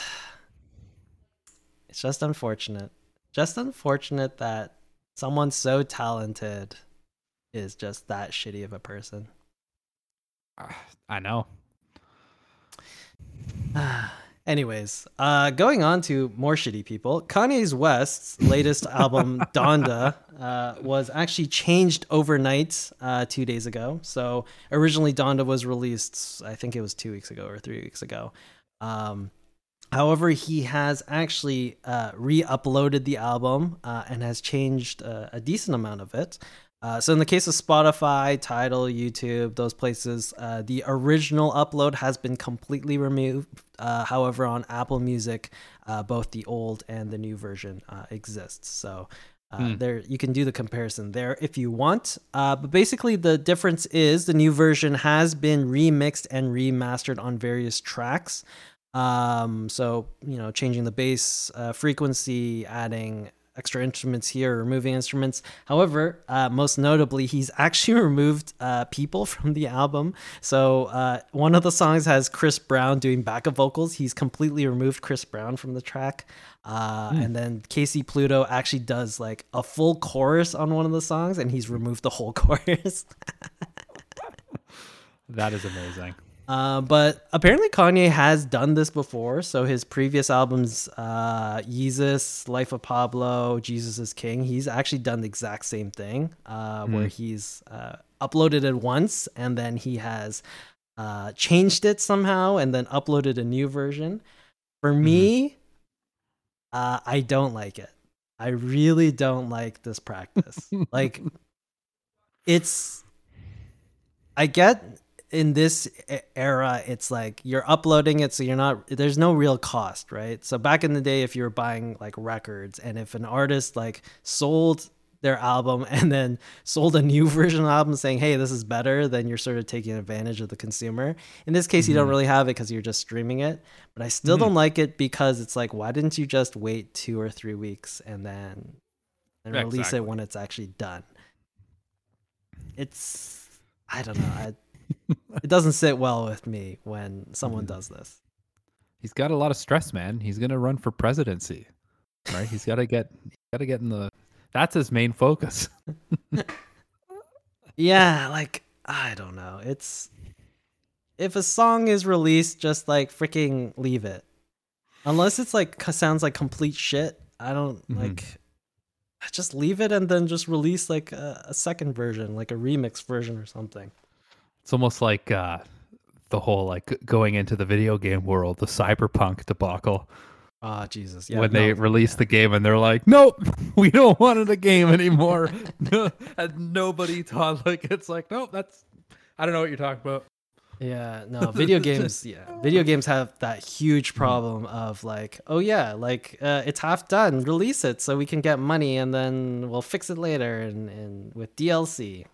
it's just unfortunate. Just unfortunate that someone so talented is just that shitty of a person. I know. Anyways, uh, going on to more shitty people. Kanye's West's latest album, Donda, uh, was actually changed overnight uh, two days ago. So originally, Donda was released, I think it was two weeks ago or three weeks ago. Um, however, he has actually uh, re uploaded the album uh, and has changed uh, a decent amount of it. Uh, so in the case of Spotify, Tidal, YouTube, those places, uh, the original upload has been completely removed. Uh, however, on Apple Music, uh, both the old and the new version uh, exists. So Uh, Hmm. There, you can do the comparison there if you want. Uh, but basically, the difference is the new version has been remixed and remastered on various tracks. Um, so you know, changing the bass uh, frequency, adding extra instruments here, removing instruments. However, uh, most notably, he's actually removed uh, people from the album. So uh, one of the songs has Chris Brown doing backup vocals. He's completely removed Chris Brown from the track. Uh, And then KayCyy Pluto actually does like a full chorus on one of the songs, and he's removed the whole chorus. That is amazing. Uh, but apparently Kanye has done this before. So his previous albums, uh, Yeezus, Life of Pablo, Jesus is King, he's actually done the exact same thing, uh, where he's uh, uploaded it once and then he has uh, changed it somehow and then uploaded a new version. For me, uh, I don't like it. I really don't like this practice. like, it's. I get in this era, it's like you're uploading it, so you're not. There's no real cost, right? So back in the day, if you were buying like records, and if an artist like sold their album and then sold a new version of the album saying, "Hey, this is better," then you're sort of taking advantage of the consumer. In this case, you don't mm-hmm. really have it because you're just streaming it. But I still mm-hmm. don't like it because it's like, why didn't you just wait two or three weeks and then and release Exactly. it when it's actually done? It's I don't know. I, it doesn't sit well with me when someone does this. He's got a lot of stress, man. He's gonna run for presidency, right? He's got to get, got to get in the. That's his main focus. Yeah, like I don't know. It's if a song is released, just like freaking leave it. Unless it's like sounds like complete shit. I don't Mhm. like. Just leave it and then just release like a, a second version, like a remix version or something. It's almost like uh, the whole like going into the video game world, the cyberpunk debacle. Ah, Jesus! Yeah, when they no, release the game and they're like, "Nope, we don't want it a game anymore." no, and nobody thought like it's like, "Nope, that's." I don't know what you're talking about. Yeah, no, video games, yeah. Video games have that huge problem of like, oh yeah, like uh, it's half done, release it so we can get money and then we'll fix it later and, and with DLC.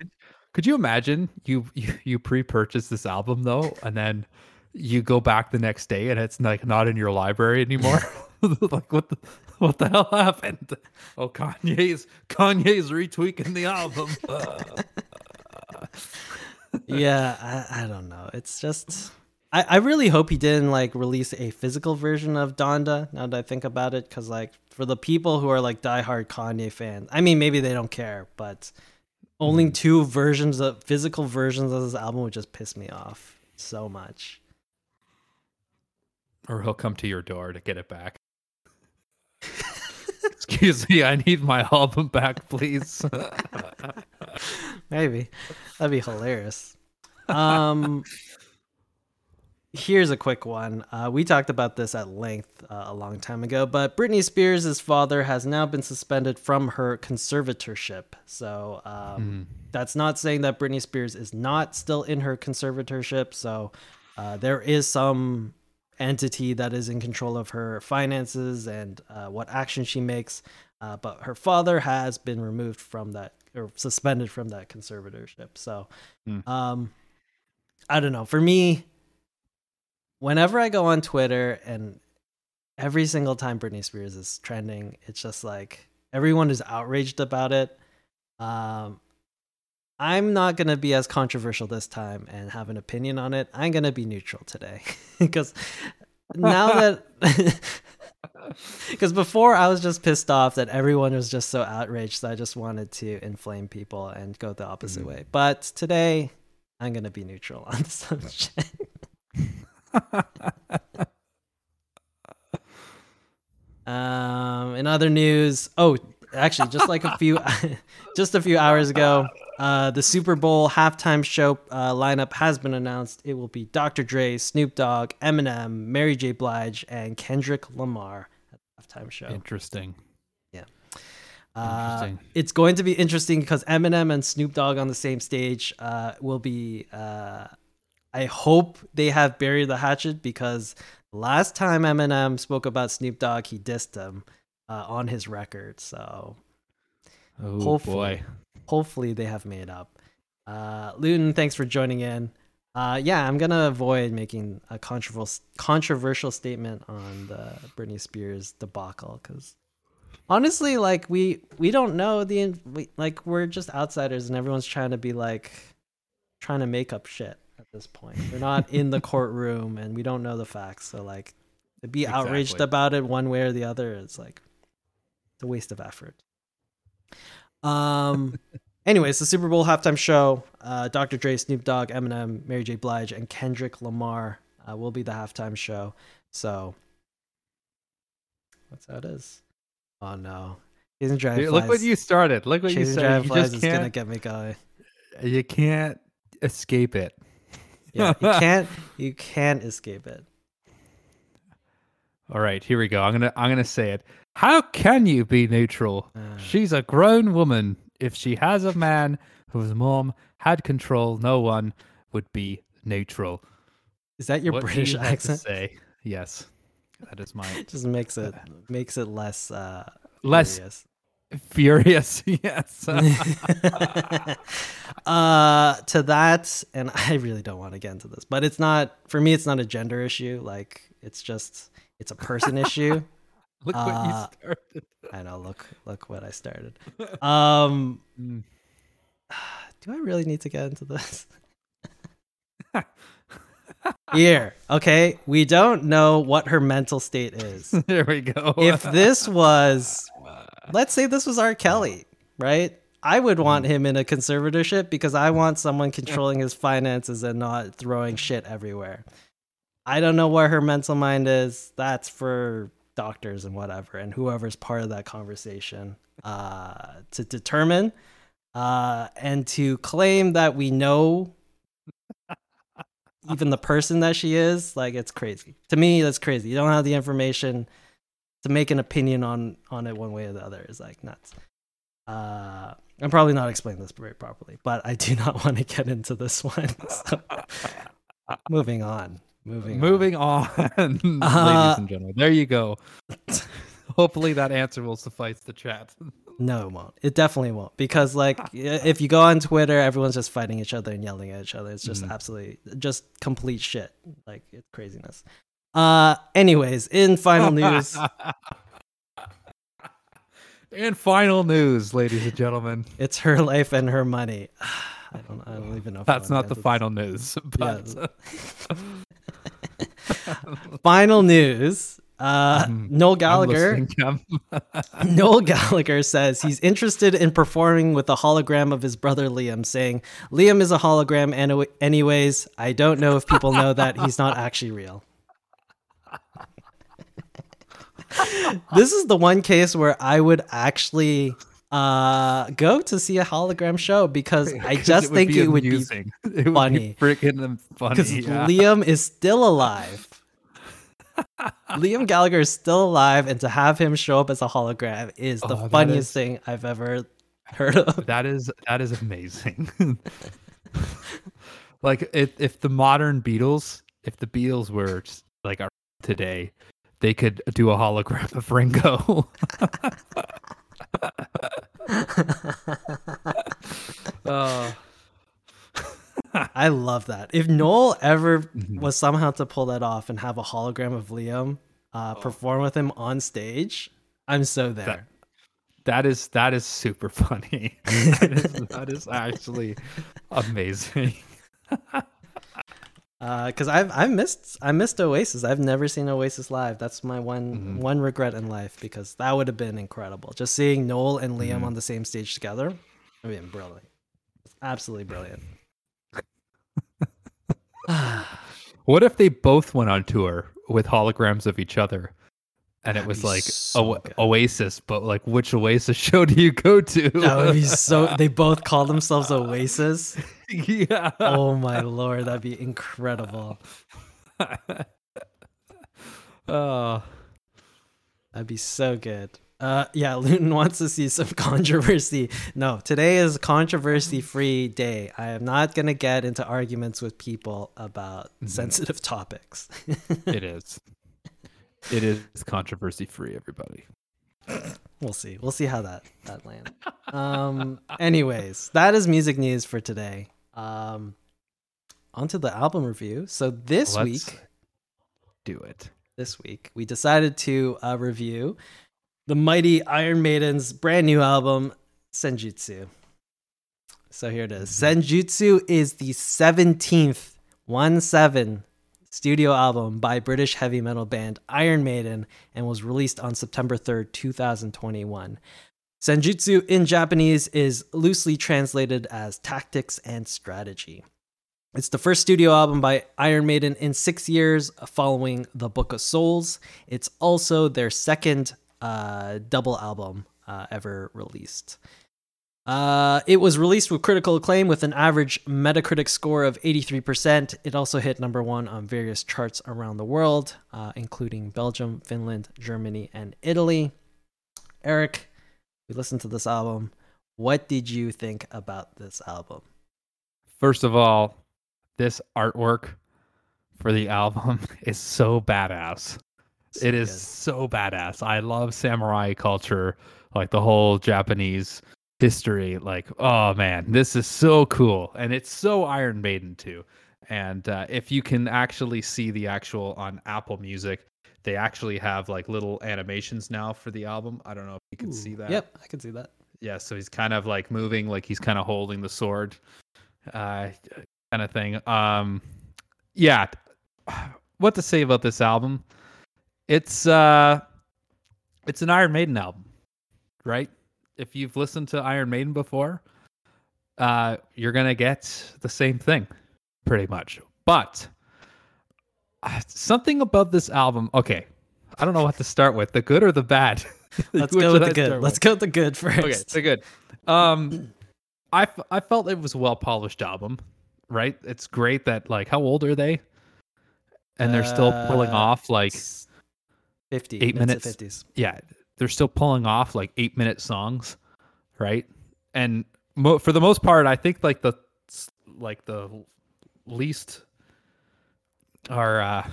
Could you imagine you you, you pre-purchase this album though, and then you go back the next day and it's like not in your library anymore? like what the what the hell happened? Oh, Kanye's Kanye's retweaking the album. yeah, I, I don't know. It's just I, I really hope he didn't like release a physical version of Donda now that I think about it, because like for the people who are like diehard Kanye fans, I mean maybe they don't care, but owning two versions of physical versions of this album would just piss me off so much. or he'll come to your door to get it back. Excuse me, I need my album back, please. Maybe that'd be hilarious. Um, here's a quick one. Uh, we talked about this at length uh, a long time ago, but Britney Spears' father has now been suspended from her conservatorship. So um, that's not saying that Britney Spears is not still in her conservatorship. So uh, there is some entity that is in control of her finances and uh, what action she makes. Uh, but her father has been removed from that or suspended from that conservatorship. So, Hmm. um, I don't know. For me, whenever I go on Twitter and every single time Britney Spears is trending, it's just like everyone is outraged about it. Um, I'm not going to be as controversial this time and have an opinion on it. I'm going to be neutral today because now that because before I was just pissed off that everyone was just so outraged that I just wanted to inflame people and go the opposite way. But today I'm going to be neutral on the subject. Um, in other news, oh, actually, just like a few, just a few hours ago, uh, the Super Bowl halftime show uh, lineup has been announced. It will be Dr. Dre, Snoop Dogg, Eminem, Mary J. Blige, and Kendrick Lamar at the halftime show. Interesting. Yeah. Uh, Interesting. it's going to be interesting because Eminem and Snoop Dogg on the same stage uh, will be. I hope they have buried the hatchet because last time Eminem spoke about Snoop Dogg, he dissed him uh, on his record. So Oh Hopefully. boy. hopefully they have made up. Uh, Luton, thanks for joining in. Uh, yeah, I'm gonna avoid making a controversial controversial statement on the Britney Spears debacle because honestly, like we we don't know the we, like we're just outsiders and everyone's trying to be like trying to make up shit at this point. We're not in the courtroom and we don't know the facts, so like to be outraged about it one way or the other is like it's a waste of effort. Um. Anyways, the Super Bowl halftime show, uh, Dr. Dre, Snoop Dogg, Eminem, Mary J. Blige, and Kendrick Lamar uh, will be the halftime show. So that's how it is. Oh no, Chasing Dragonflies. Dude, look what you started. Look what you Chasing said. You just is gonna can't. get me going. You can't escape it. Yeah, you can't. You can't escape it. All right, here we go. I'm gonna I'm gonna say it. How can you be neutral? Uh, She's a grown woman. If she has a man whose mom had control, no one would be neutral. is that your What British you accent? say? Yes, that is my Just makes it makes it less uh, less furious. Furious. yes. uh to that and i really don't want to get into this but it's not for me it's not a gender issue like it's just it's a person issue Look what Uh, you started. i know look look what i started um Mm. do i really need to get into this here okay we don't know what her mental state is there we go. if this was let's say this was R. Kelly, right? I would want him in a conservatorship because I want someone controlling his finances and not throwing shit everywhere. I don't know where her mental mind is. That's for doctors and whatever, and whoever's part of that conversation uh, to determine uh, and to claim that we know even the person that she is. Like it's crazy to me. That's crazy. You don't have the information to make an opinion on on it one way or the other is like nuts. Uh, I'm probably not explaining this very properly, but I do not want to get into this one. So, moving on. Moving. on. Moving on, ladies Uh, and gentlemen. There you go. Hopefully that answer will suffice the chat. No, it won't. It definitely won't because like if you go on Twitter, everyone's just fighting each other and yelling at each other. It's just Mhm. absolutely just complete shit. Like it's craziness. Uh, anyways, in final news, and final news, ladies and gentlemen. it's her life and her money. I don't. I don't even know. If That's not the final news, but Final news. Uh, Mhm. Noel I'm Gallagher. Noel Gallagher says he's interested in performing with a hologram of his brother Liam, saying, Liam is a hologram, and anyways, I don't know if people know that he's not actually real. This is the one case where I would actually uh, go to see a hologram show because I just think it would be amusing. it would funny. be freaking funny. because yeah. Liam is still alive. Liam Gallagher is still alive, and to have him show up as a hologram is the Oh, funniest is- thing I've ever heard of. That is that is amazing. like if if the modern Beatles, if the Beatles were like our today, they could do a hologram of Ringo. uh, I love that. If Noel ever was somehow to pull that off and have a hologram of Liam uh, perform with him on stage, I'm so there. that is that is super funny. that, is, that is actually amazing. Because Uh, I've I've missed I missed Oasis. I've never seen Oasis live. That's my one Mhm. one regret in life because that would have been incredible. Just seeing Noel and Liam Mhm. on the same stage together, I mean, brilliant. Absolutely brilliant. What if they both went on tour with holograms of each other? And That'd it was like so O- Oasis, but like which Oasis show do you go to? that would be so. They both call themselves Oasis. yeah. Oh my lord, that'd be incredible. Oh, That'd be so good. Uh, yeah, Luton wants to see some controversy. No, today is controversy free day. I am not going to get into arguments with people about sensitive topics. it is. It is controversy free, everybody. we'll see. We'll see how that, that lands. um. Anyways, that is music news for today. Um. Onto the album review. So this Let's week, do it. this week we decided to uh, review the mighty Iron Maiden's brand new album Senjutsu. So here it is. Senjutsu is the 17th 1 7 studio album by British heavy metal band Iron Maiden and was released on September 3rd, 2021. Senjutsu in Japanese is loosely translated as tactics and strategy. It's the first studio album by Iron Maiden in six years following The Book of Souls. It's also their second uh, double album uh, ever released. Uh, it was released with critical acclaim with an average Metacritic score of 83%. It also hit number one on various charts around the world, uh, including Belgium, Finland, Germany, and Italy. Eric, we listened to this album. What did you think about this album? First of all, this artwork for the album is so badass. So it is good. so badass. I love samurai culture, like the whole Japanese history. Like, oh man, this is so cool, and it's so Iron Maiden too. And uh, if you can actually see the actual on Apple Music, they actually have like little animations now for the album. I don't know if you can see that. Yep, I can see that. Yeah, so he's kind of like moving, like he's kind of holding the sword, uh, kind of thing. Um, yeah, what to say about this album? It's uh, it's an Iron Maiden album, right? If you've listened to Iron Maiden before, uh, you're gonna get the same thing, pretty much. But uh, something about this album, okay, I don't know what to start with, the good or the bad. Let's go with I the good. Let's go with the good first. okay, so good. Um, I f- I felt it was a well polished album, right? It's great that like how old are they? And they're still pulling Uh, off like It's 50 eight minutes. 50s. yeah, they're still pulling off like eight minute songs, right? And mo- for the most part, I think like the like the least are. uh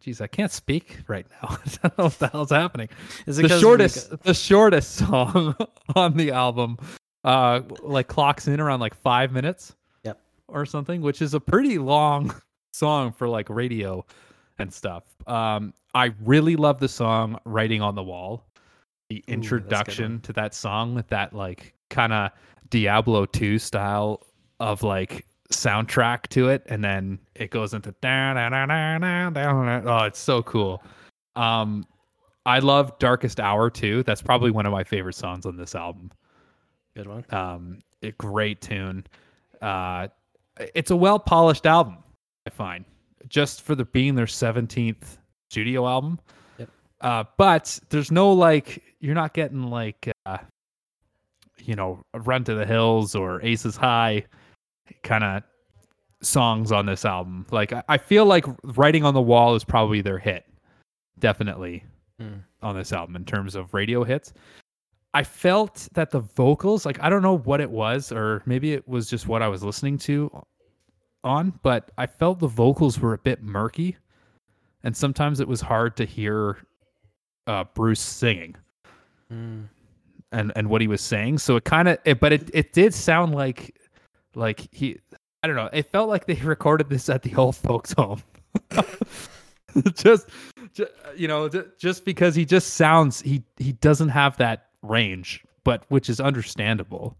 Geez, I can't speak right now. I don't know what the hell's happening Is it the shortest the shortest song on the album uh like clocks in around like five minutes Yep. or something which is a pretty long song for like radio and stuff um i really love the song writing on the wall the introduction one. to that song with that like kind of diablo 2 style of like soundtrack to it and then it goes into down oh it's so cool um I love Darkest Hour too. That's probably one of my favorite songs on this album. Good one. Um, a great tune. Uh, it's a well polished album. I find just for the being their seventeenth studio album. Uh, but there's no like you're not getting like uh, you know Run to the Hills or Aces High kind of songs on this album. Like I, I feel like Writing on the Wall is probably their hit. Definitely Mm. on this album in terms of radio hits. I felt that the vocals, like I don't know what it was, or maybe it was just what I was listening to on, but I felt the vocals were a bit murky, and sometimes it was hard to hear uh, Bruce singing Mm. and and what he was saying. So it kind of, it, but it it did sound like like he, I don't know, it felt like they recorded this at the old folks' home. just, ju- you know, just because he just sounds he he doesn't have that range, but which is understandable.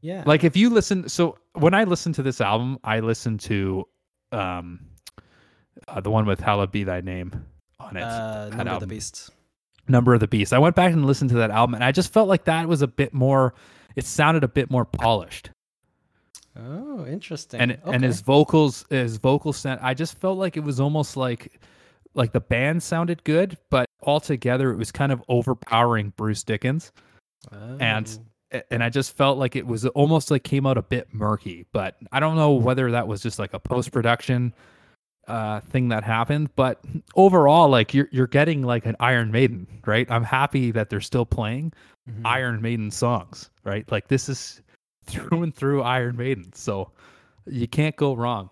Yeah. Like if you listen, so when I listen to this album, I listen to um uh, the one with "Hallowed Be Thy Name" on it. uh, Number of the album. Beast. Number of the Beast. I went back and listened to that album, and I just felt like that was a bit more. It sounded a bit more polished, Oh, interesting. and and his vocals, his vocal sound. I just felt like it was almost like, like the band sounded good, but altogether it was kind of overpowering Bruce Dickinson, and Oh. a- and I just felt like it was almost like came out a bit murky. But I don't know whether that was just like a post production uh thing that happened but overall like you're you're getting like an iron maiden right i'm happy that they're still playing Mhm. Iron Maiden songs, right? Like this is through and through Iron Maiden. So you can't go wrong.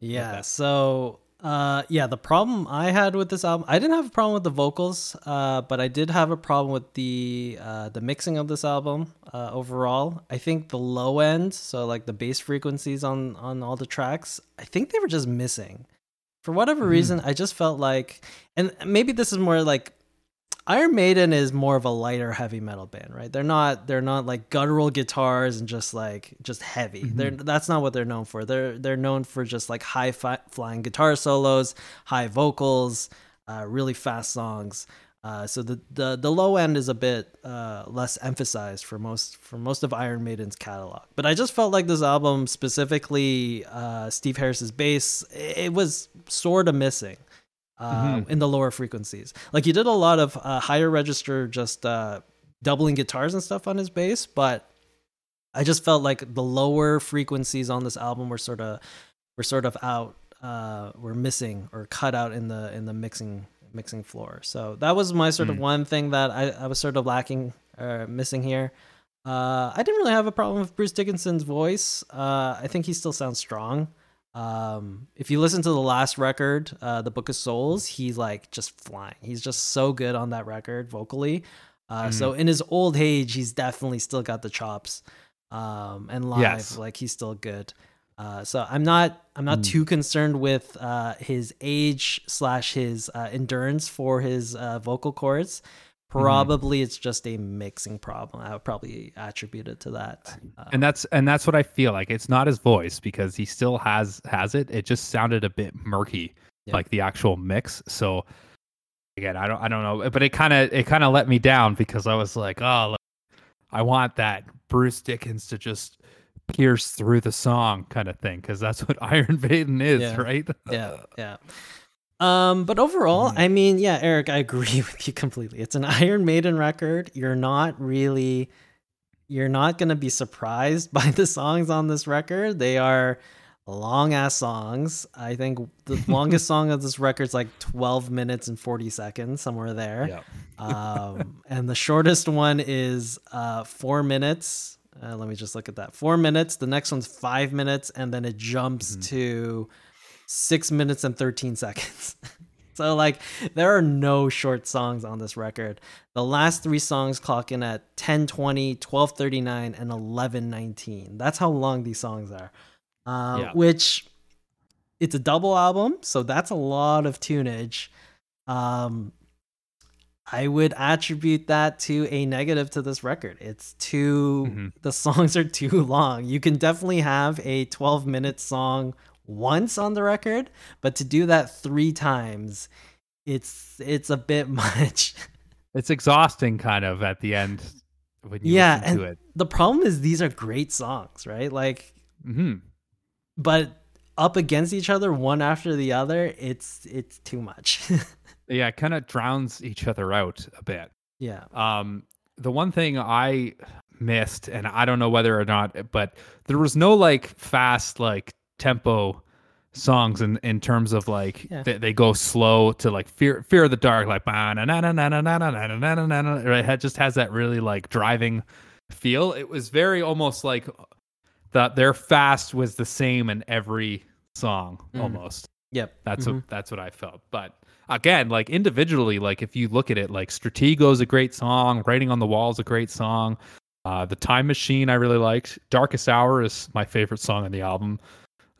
Yeah. So Uh, yeah, the problem I had with this album, I didn't have a problem with the vocals, uh, but I did have a problem with the uh, the mixing of this album uh, overall. I think the low end, so like the bass frequencies on on all the tracks, I think they were just missing. For whatever Mhm. reason, I just felt like, and maybe this is more like Iron Maiden is more of a lighter heavy metal band, right? They're not they're not like guttural guitars and just like just heavy. They're that's not what they're known for. They're they're known for just like high fi- flying guitar solos, high vocals, uh, really fast songs. Uh, so the, the the low end is a bit uh, less emphasized for most for most of Iron Maiden's catalog. But I just felt like this album, specifically uh, Steve Harris's bass, it was sort of missing uh, in the lower frequencies. Like he did a lot of uh, higher register, just uh, doubling guitars and stuff on his bass, but I just felt like the lower frequencies on this album were sort of were sort of out, uh, were missing or cut out in the in the mixing mixing floor. So that was my sort of one thing that I, I was sort of lacking or missing here. Uh, I didn't really have a problem with Bruce Dickinson's voice. Uh, I think he still sounds strong. Um, if you listen to the last record, uh, the Book of Souls, he's like just flying. He's just so good on that record vocally. Uh, So in his old age, he's definitely still got the chops. Um, and live, Yes. like he's still good. Uh, so I'm not I'm not too concerned with uh, his age slash his uh, endurance for his uh, vocal cords. Probably it's just a mixing problem. I would probably attribute it to that. Uh, and that's and that's what I feel like. It's not his voice because he still has has it. It just sounded a bit murky, Yeah. like the actual mix. So again, I don't I don't know, but it kind of it kind of let me down because I was like, oh, look, I want that Bruce Dickinson to just pierce through the song kind of thing because that's what Iron Maiden is, Yeah. right? yeah, yeah. Um, but overall, Mm. I mean, yeah, Eric, I agree with you completely. It's an Iron Maiden record. You're not really, you're not gonna be surprised by the songs on this record. They are long ass songs. I think the longest song of this record is like 12 minutes and 40 seconds, somewhere there. Yeah. um, and the shortest one is uh, four minutes. Uh, let me just look at that. Four minutes. The next one's five minutes, and then it jumps to six minutes and 13 seconds. so, like, there are no short songs on this record. The last three songs clock in at 1020, 1239, and 1119. That's how long these songs are. Uh, Yeah. Which it's a double album, so that's a lot of tunage. Um, I would attribute that to a negative to this record. It's too Mhm. the songs are too long. You can definitely have a 12 minute song once on the record, but to do that 3 times it's it's a bit much. It's exhausting kind of at the end when you yeah, listen and to it. the problem is these are great songs, right? Like hmm but up against each other one after the other, it's it's too much. Yeah, it kind of drowns each other out a bit. yeah. Um, the one thing I missed, and I don't know whether or not, but there was no like fast like tempo songs in in terms of like Yeah. they, they go slow to like fear fear of the dark like na na na na na na na na na na na right it just has that really like driving feel it was very almost like that their fast was the same in every song Mm. almost Yep. that's Mhm. what that's what I felt. But again, like individually, like if you look at it, like Stratego is a great song, Writing on the Wall is a great song. Uh, the Time Machine I really liked. Darkest Hour is my favorite song on the album.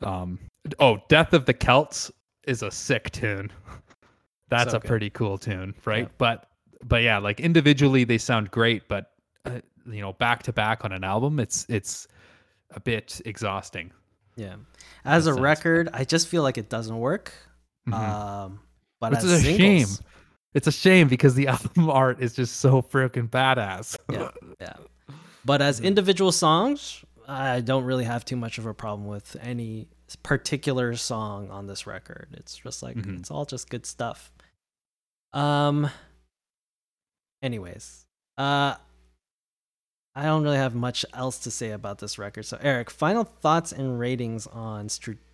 Um, oh, Death of the Celts is a sick tune. That's So a good. pretty cool tune, right? Yeah. But but yeah, like individually they sound great, but uh, you know, back to back on an album, it's it's a bit exhausting. Yeah. As a record, I just feel like it doesn't work. Mhm. Um but Which as is a singles, shame. It's a shame because the album art is just so freaking badass. Yeah. Yeah. But as individual songs, I don't really have too much of a problem with any particular song on this record. It's just like Mhm. it's all just good stuff. Um anyways, uh I don't really have much else to say about this record. So Eric, final thoughts and ratings on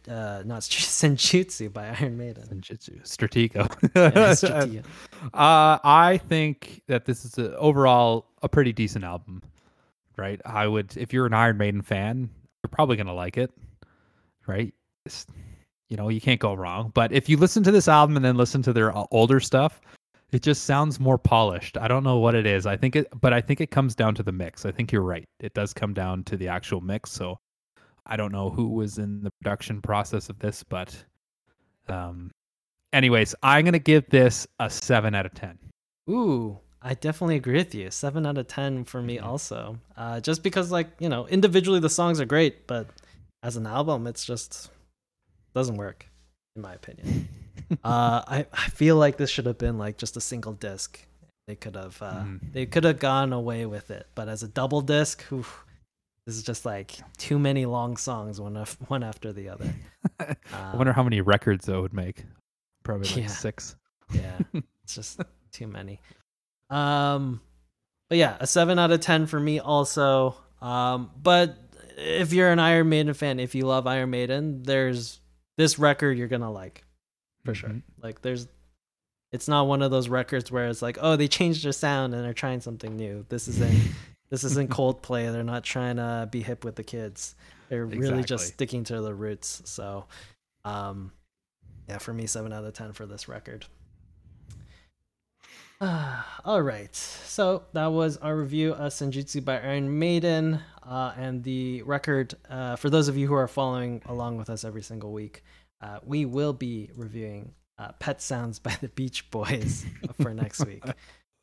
uh not Str- Senjutsu by Iron Maiden. Senjutsu, Stratego. Yeah, Stratego. uh, I think that this is a, overall a pretty decent album, right? I would, if you're an Iron Maiden fan, you're probably gonna like it, right? It's- you know, you can't go wrong. But if you listen to this album and then listen to their uh, older stuff, it just sounds more polished. I don't know what it is. I think it, but I think it comes down to the mix. I think you're right. It does come down to the actual mix. So I don't know who was in the production process of this, but um, anyways, I'm gonna give this a seven out of ten. Ooh, I definitely agree with you. Seven out of ten for me, Mhm. also. Uh, just because, like you know, individually the songs are great, but as an album, it's just doesn't work, in my opinion. uh, I I feel like this should have been like just a single disc. They could have uh, Mhm. they could have gone away with it, but as a double disc, oof, this is just like too many long songs one af- one after the other. I Um, wonder how many records that would make. Probably like Yeah. six. Yeah, it's just too many. Um, but yeah, a seven out of ten for me also. Um, but if you're an Iron Maiden fan, if you love Iron Maiden, there's this record you're gonna like for sure. Mhm. Like there's, it's not one of those records where it's like, oh, they changed their sound and they're trying something new. This isn't this isn't Coldplay. They're not trying to be hip with the kids. They're really just sticking to the roots. So, um, yeah, for me, seven out of ten for this record. all right, so that was our review of Senjutsu by Iron Maiden, uh, and the record. Uh, for those of you who are following along with us every single week, uh, we will be reviewing uh, "Pet Sounds" by the Beach Boys for next week.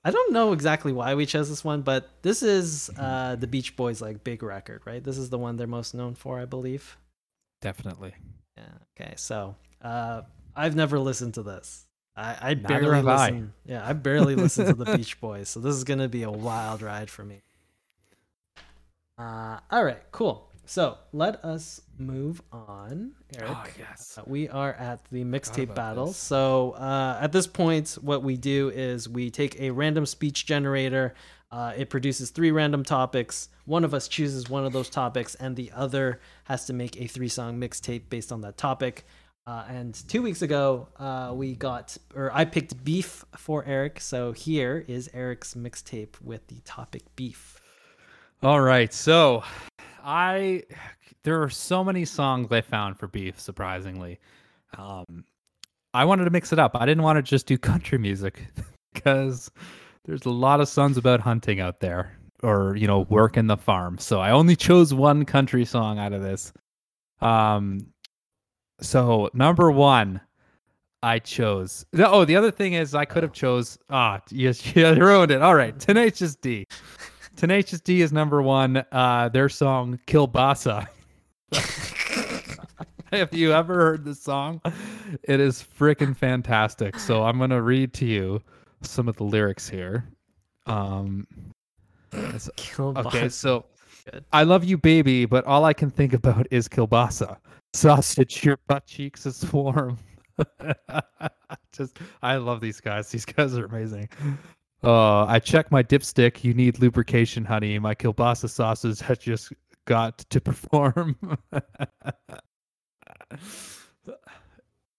I don't know exactly why we chose this one, but this is uh, the Beach Boys' like big record, right? This is the one they're most known for, I believe. Definitely. Yeah. Okay. So uh, I've never listened to this. I, I barely have I. listen. Yeah, I barely listen to the Beach Boys, so this is gonna be a wild ride for me. Uh, all right, cool. So let us move on, Eric. Oh, yes. Uh, we are at the mixtape battle. this. So uh, at this point, what we do is we take a random speech generator. Uh, it produces three random topics. One of us chooses one of those topics, and the other has to make a three-song mixtape based on that topic. Uh, and two weeks ago, uh, we got, or I picked beef for Eric. So here is Eric's mixtape with the topic beef. All right. So I there are so many songs I found for beef, surprisingly. Um I wanted to mix it up. I didn't want to just do country music because there's a lot of songs about hunting out there or, you know, work in the farm. So I only chose one country song out of this. Um so number 1 I chose. Oh, the other thing is I could have chose ah, yes, you ruined it. All right. Tenacious D. Tenacious D is number one. Uh, their song "Kielbasa." Have you ever heard this song? It is freaking fantastic. So I'm gonna read to you some of the lyrics here. Um, okay, so Good. I love you, baby, but all I can think about is kielbasa. Sausage, your butt cheeks is warm. Just, I love these guys. These guys are amazing. Uh, I check my dipstick. You need lubrication, honey. My kielbasa sausage has just got to perform.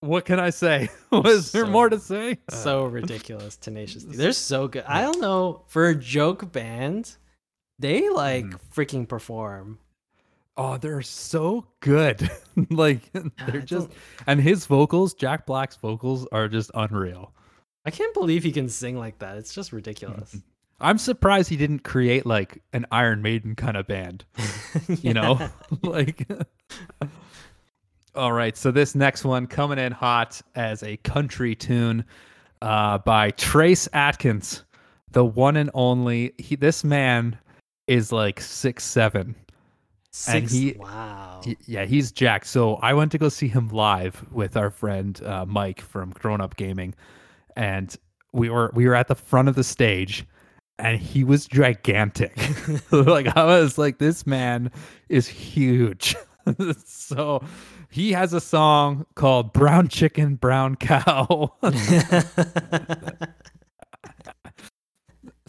what can I say? Was there So- more to say? so ridiculous tenacious they're so good i don't know for a joke band they like Mhm. freaking perform Oh, they're so good. like they're just and his vocals, Jack Black's vocals are just unreal. i can't believe he can sing like that it's just ridiculous I'm surprised he didn't create like an Iron Maiden kind of band, you know? like All right, so this next one coming in hot as a country tune uh by Trace Atkins, the one and only. He this man is like six seven. Six, he- wow Y- Yeah, he's Jack. So I went to go see him live with our friend uh, Mike from Grown Up Gaming, and we were we were at the front of the stage, and he was gigantic. like I was like, this man is huge. so he has a song called "Brown Chicken, Brown Cow."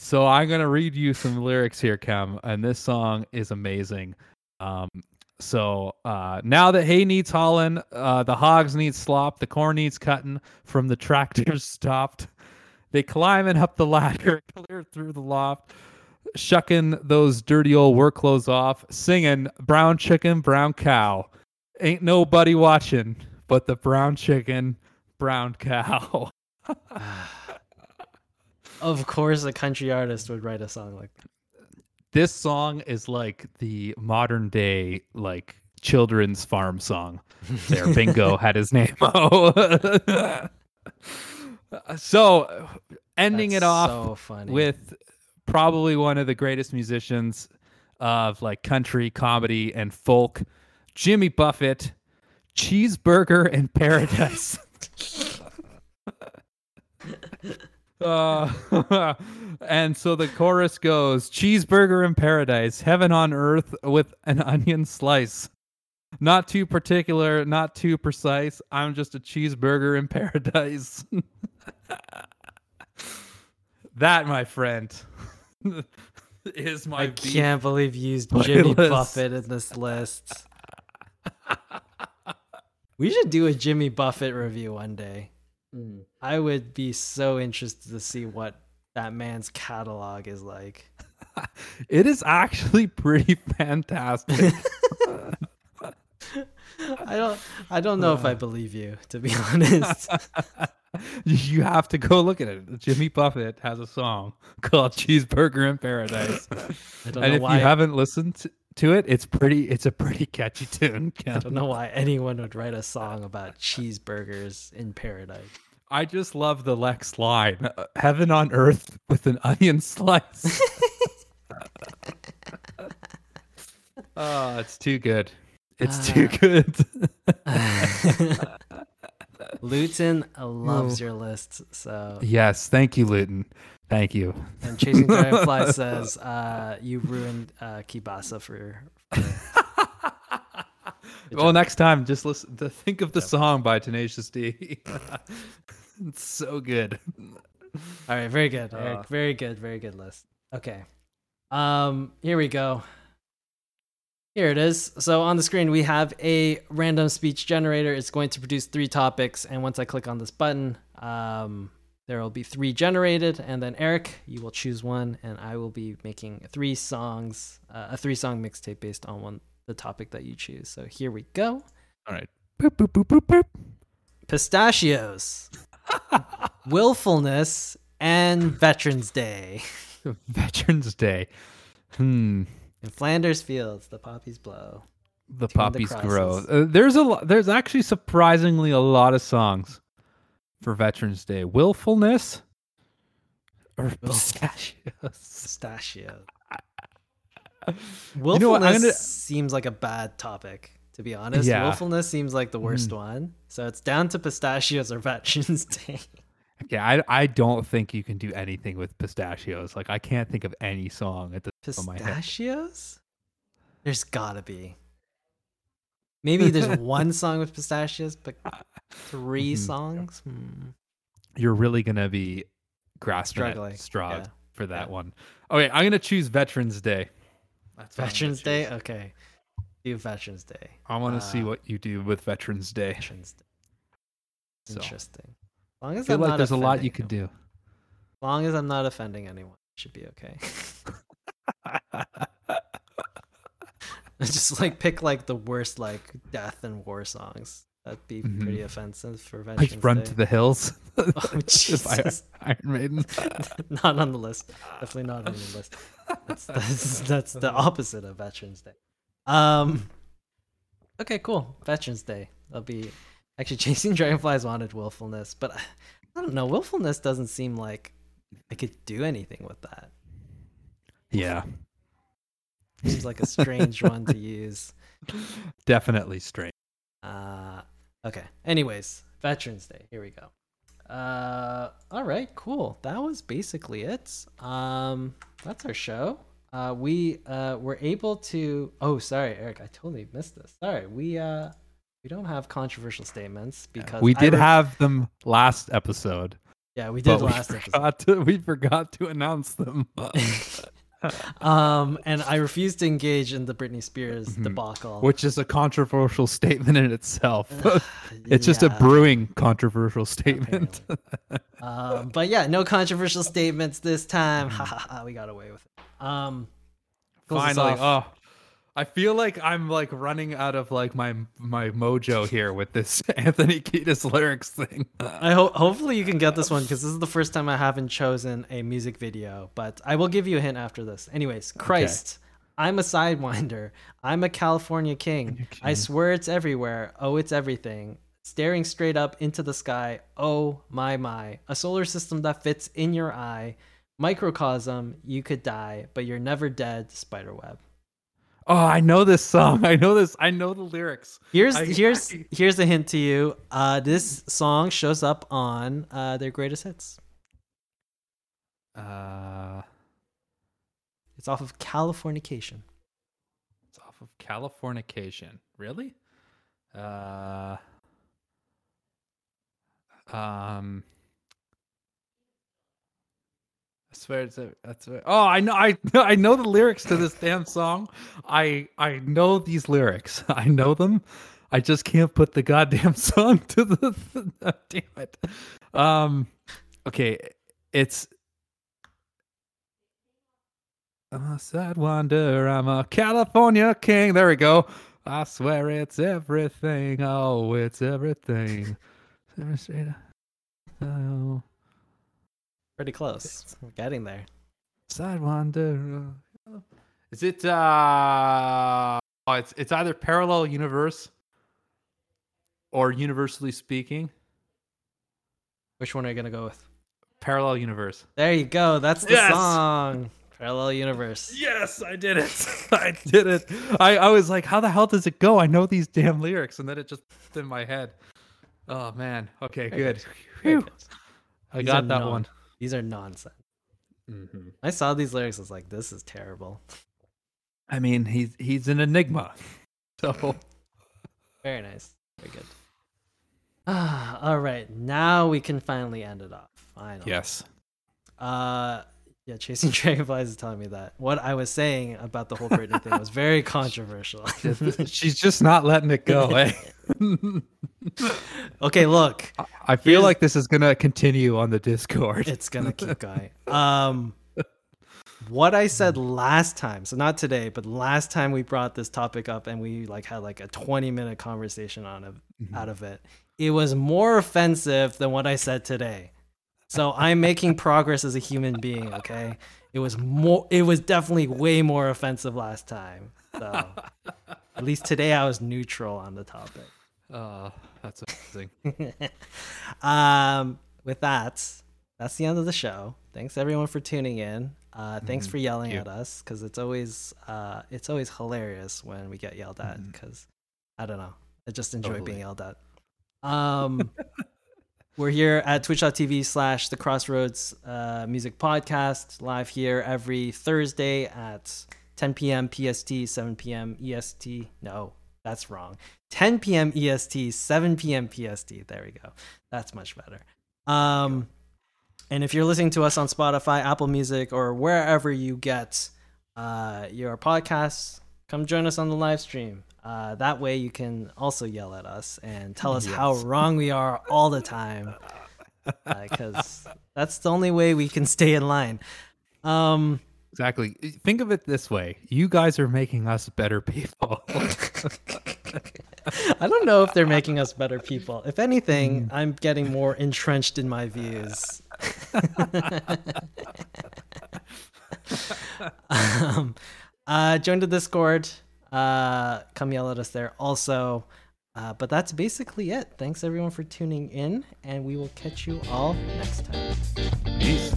So I'm gonna read you some lyrics here, Cam, and this song is amazing. Um, so uh, now that hay needs hauling, uh, the hogs need slop, the corn needs cutting, from the tractors stopped. They climbing up the ladder, clear through the loft, shucking those dirty old work clothes off, singing brown chicken, brown cow. Ain't nobody watching but the brown chicken, brown cow. of course, a country artist would write a song like that. This song is like the modern day like children's farm song. There, Bingo had his name. Oh. so, ending That's it off so funny. with probably one of the greatest musicians of like country, comedy, and folk, Jimmy Buffett, Cheeseburger in Paradise. Uh, and so the chorus goes Cheeseburger in Paradise, heaven on earth with an onion slice. Not too particular, not too precise. I'm just a cheeseburger in paradise. that, my friend, is my I beef. can't believe you used Jimmy. Buffett in this list. we should do a Jimmy Buffett review one day. Mm. I would be so interested to see what that man's catalog is like. It is actually pretty fantastic. I don't I don't know if I uh. believe you, to be honest. you have to go look at it. Jimmy Buffett has a song called Cheeseburger in Paradise. I don't and know if why you haven't listened to, to it, it's pretty it's a pretty catchy tune. I don't know why anyone would write a song about cheeseburgers in paradise. I just love the Lex line. uh, Heaven on earth with an onion slice. oh, it's too good. It's too good. Luton loves your list, so yes, thank you, Luton. Thank you. and Chasing Dragonfly says uh, you ruined uh, Kielbasa for. Well, next time, just listen to think of the song by Tenacious D. it's so good. All right, very good, Eric. Uh. Very good, very good list. Okay, um, here we go. Here it is. So on the screen we have a random speech generator. It's going to produce three topics, and once I click on this button, um, there will be three generated, and then Eric, you will choose one, and I will be making three songs, uh, a three-song mixtape based on one the topic that you choose. So here we go. All right. Boop, boop, boop, boop, boop. Pistachios, willfulness, and Veterans Day. Veterans Day. Hmm. In Flanders Fields, the poppies blow. The Tune the poppies grow. Uh, there's a lot. There's actually surprisingly a lot of songs for Veterans Day. Willfulness or pistachios. Pistachio. You Willfulness know what, I'm gonna- seems like a bad topic, to be honest. Yeah. Willfulness seems like the worst hmm. one. So it's down to pistachios or Veterans Day. Okay, I I don't think you can do anything with pistachios. Like I can't think of any song at the top of my head. Pistachios? There's gotta be. Maybe there's one song with pistachios, but three Mhm. songs? Hmm. You're really gonna be grasping Struggling, at straws yeah, for that yeah. one. Okay, I'm gonna choose Veterans Day. That's what I'm gonna Veterans Day? Okay. Do Veterans Day. I want to see Uh, what you do with Veterans Day. Veterans Day. So, Interesting. As long as I feel I'm like not there's a lot you could anyone. do. As long as I'm not offending anyone, it should be okay. Just like pick like the worst like death and war songs. That'd be pretty Mhm. offensive for Veterans like run Day. to the hills. Oh Jesus! Iron Maiden. not on the list. Definitely not on the list. That's that's, that's the opposite of Veterans Day. Um. Okay, cool. Veterans Day. That'll be actually chasing dragonflies wanted willfulness, but I, I don't know. Willfulness doesn't seem like I could do anything with that. yeah, Seems like a strange one to use. definitely strange. Uh, okay. Anyways, Veterans Day. Here we go. Uh, all right, cool. That was basically it. Um, that's our show. Uh, we uh were able to. Oh, sorry, Eric. I totally missed this. Sorry. We uh we don't have controversial statements because We did re- have them last episode. Yeah, we did last we episode. to we forgot to announce them. um, and I refuse to engage in the Britney Spears Mhm. debacle. which is a controversial statement in itself. it's just a brewing controversial statement. um, but yeah, no controversial statements this time. We got away with it. Um, Finally, oh, I feel like I'm like running out of like my my mojo here with this Anthony Kiedis lyrics thing. I hope hopefully you can get this one because this is the first time I haven't chosen a music video, but I will give you a hint after this. Anyways, Christ, I'm a sidewinder. I'm a California king. I swear it's everywhere. Oh, it's everything. Staring straight up into the sky. Oh my my. A solar system that fits in your eye. Microcosm, you could die, but you're never dead. Spiderweb. Oh, I know this song. I know this. I know the lyrics. Here's I- here's I- here's a hint to you. Uh, this song shows up on uh, their greatest hits. Uh, It's off of Californication. it's off of Californication. Really? Uh, um, I swear it's a, that's a, oh I know I I know the lyrics to this damn song. I I know these lyrics. I know them. I just can't put the goddamn song to the damn it. Um, okay, it's I'm a sad wonder. I'm a California king. There we go. I swear it's everything. Oh, it's everything. Oh, Pretty close. We're getting there. sad wonder. Is it? uh oh, It's it's either parallel universe or universally speaking. Which one are you gonna go with? Parallel universe. There you go. That's the Yes! song. Parallel universe. Yes, I did it. I did it. I, I was like, how the hell does it go? I know these damn lyrics, and then it just in my head. Oh man. Okay, good. I got that one. These are nonsense. Mhm. I saw these lyrics. I was like, this is terrible. I mean, he's he's an enigma. So Very nice. Very good. Ah, all right. Now we can finally end it off. Finally. yes, Uh, yeah. Chasing Dragonflies is telling me that what I was saying about the whole Britney thing was very controversial. she's just not letting it go. Eh? okay, look. I feel like this is gonna continue on the Discord. It's gonna keep going. Um, what I said last time, so not today, but last time we brought this topic up and we like had like a 20 minute conversation on it out of it, it was more offensive than what I said today. So I'm making progress as a human being. Okay, it was more. It was definitely way more offensive last time. So at least today I was neutral on the topic. Oh, that's amazing. um, with that, that's the end of the show. Thanks everyone for tuning in. Uh, thanks for yelling at us because it's always uh, it's always hilarious when we get yelled at because I don't know. I just enjoy Totally. being yelled at. Um, we're here at twitch.tv slash the crossroads uh, music podcast live here every Thursday at 10 p.m. PST, 7 p.m. EST. No, that's wrong. 10 p.m. EST, 7 p.m. PST. There we go. That's much better. Um, and if you're listening to us on Spotify, Apple Music, or wherever you get uh, your podcasts, come join us on the live stream. Uh, that way you can also yell at us and tell us how wrong we are all the time. Because that's the only way we can stay in line. Um, Exactly. Think of it this way: you guys are making us better people. I don't know if they're making us better people. If anything, I'm getting more entrenched in my views. um, uh, join the Discord. Uh, come yell at us there also. Uh, but that's basically it. Thanks everyone for tuning in, and we will catch you all next time. Peace.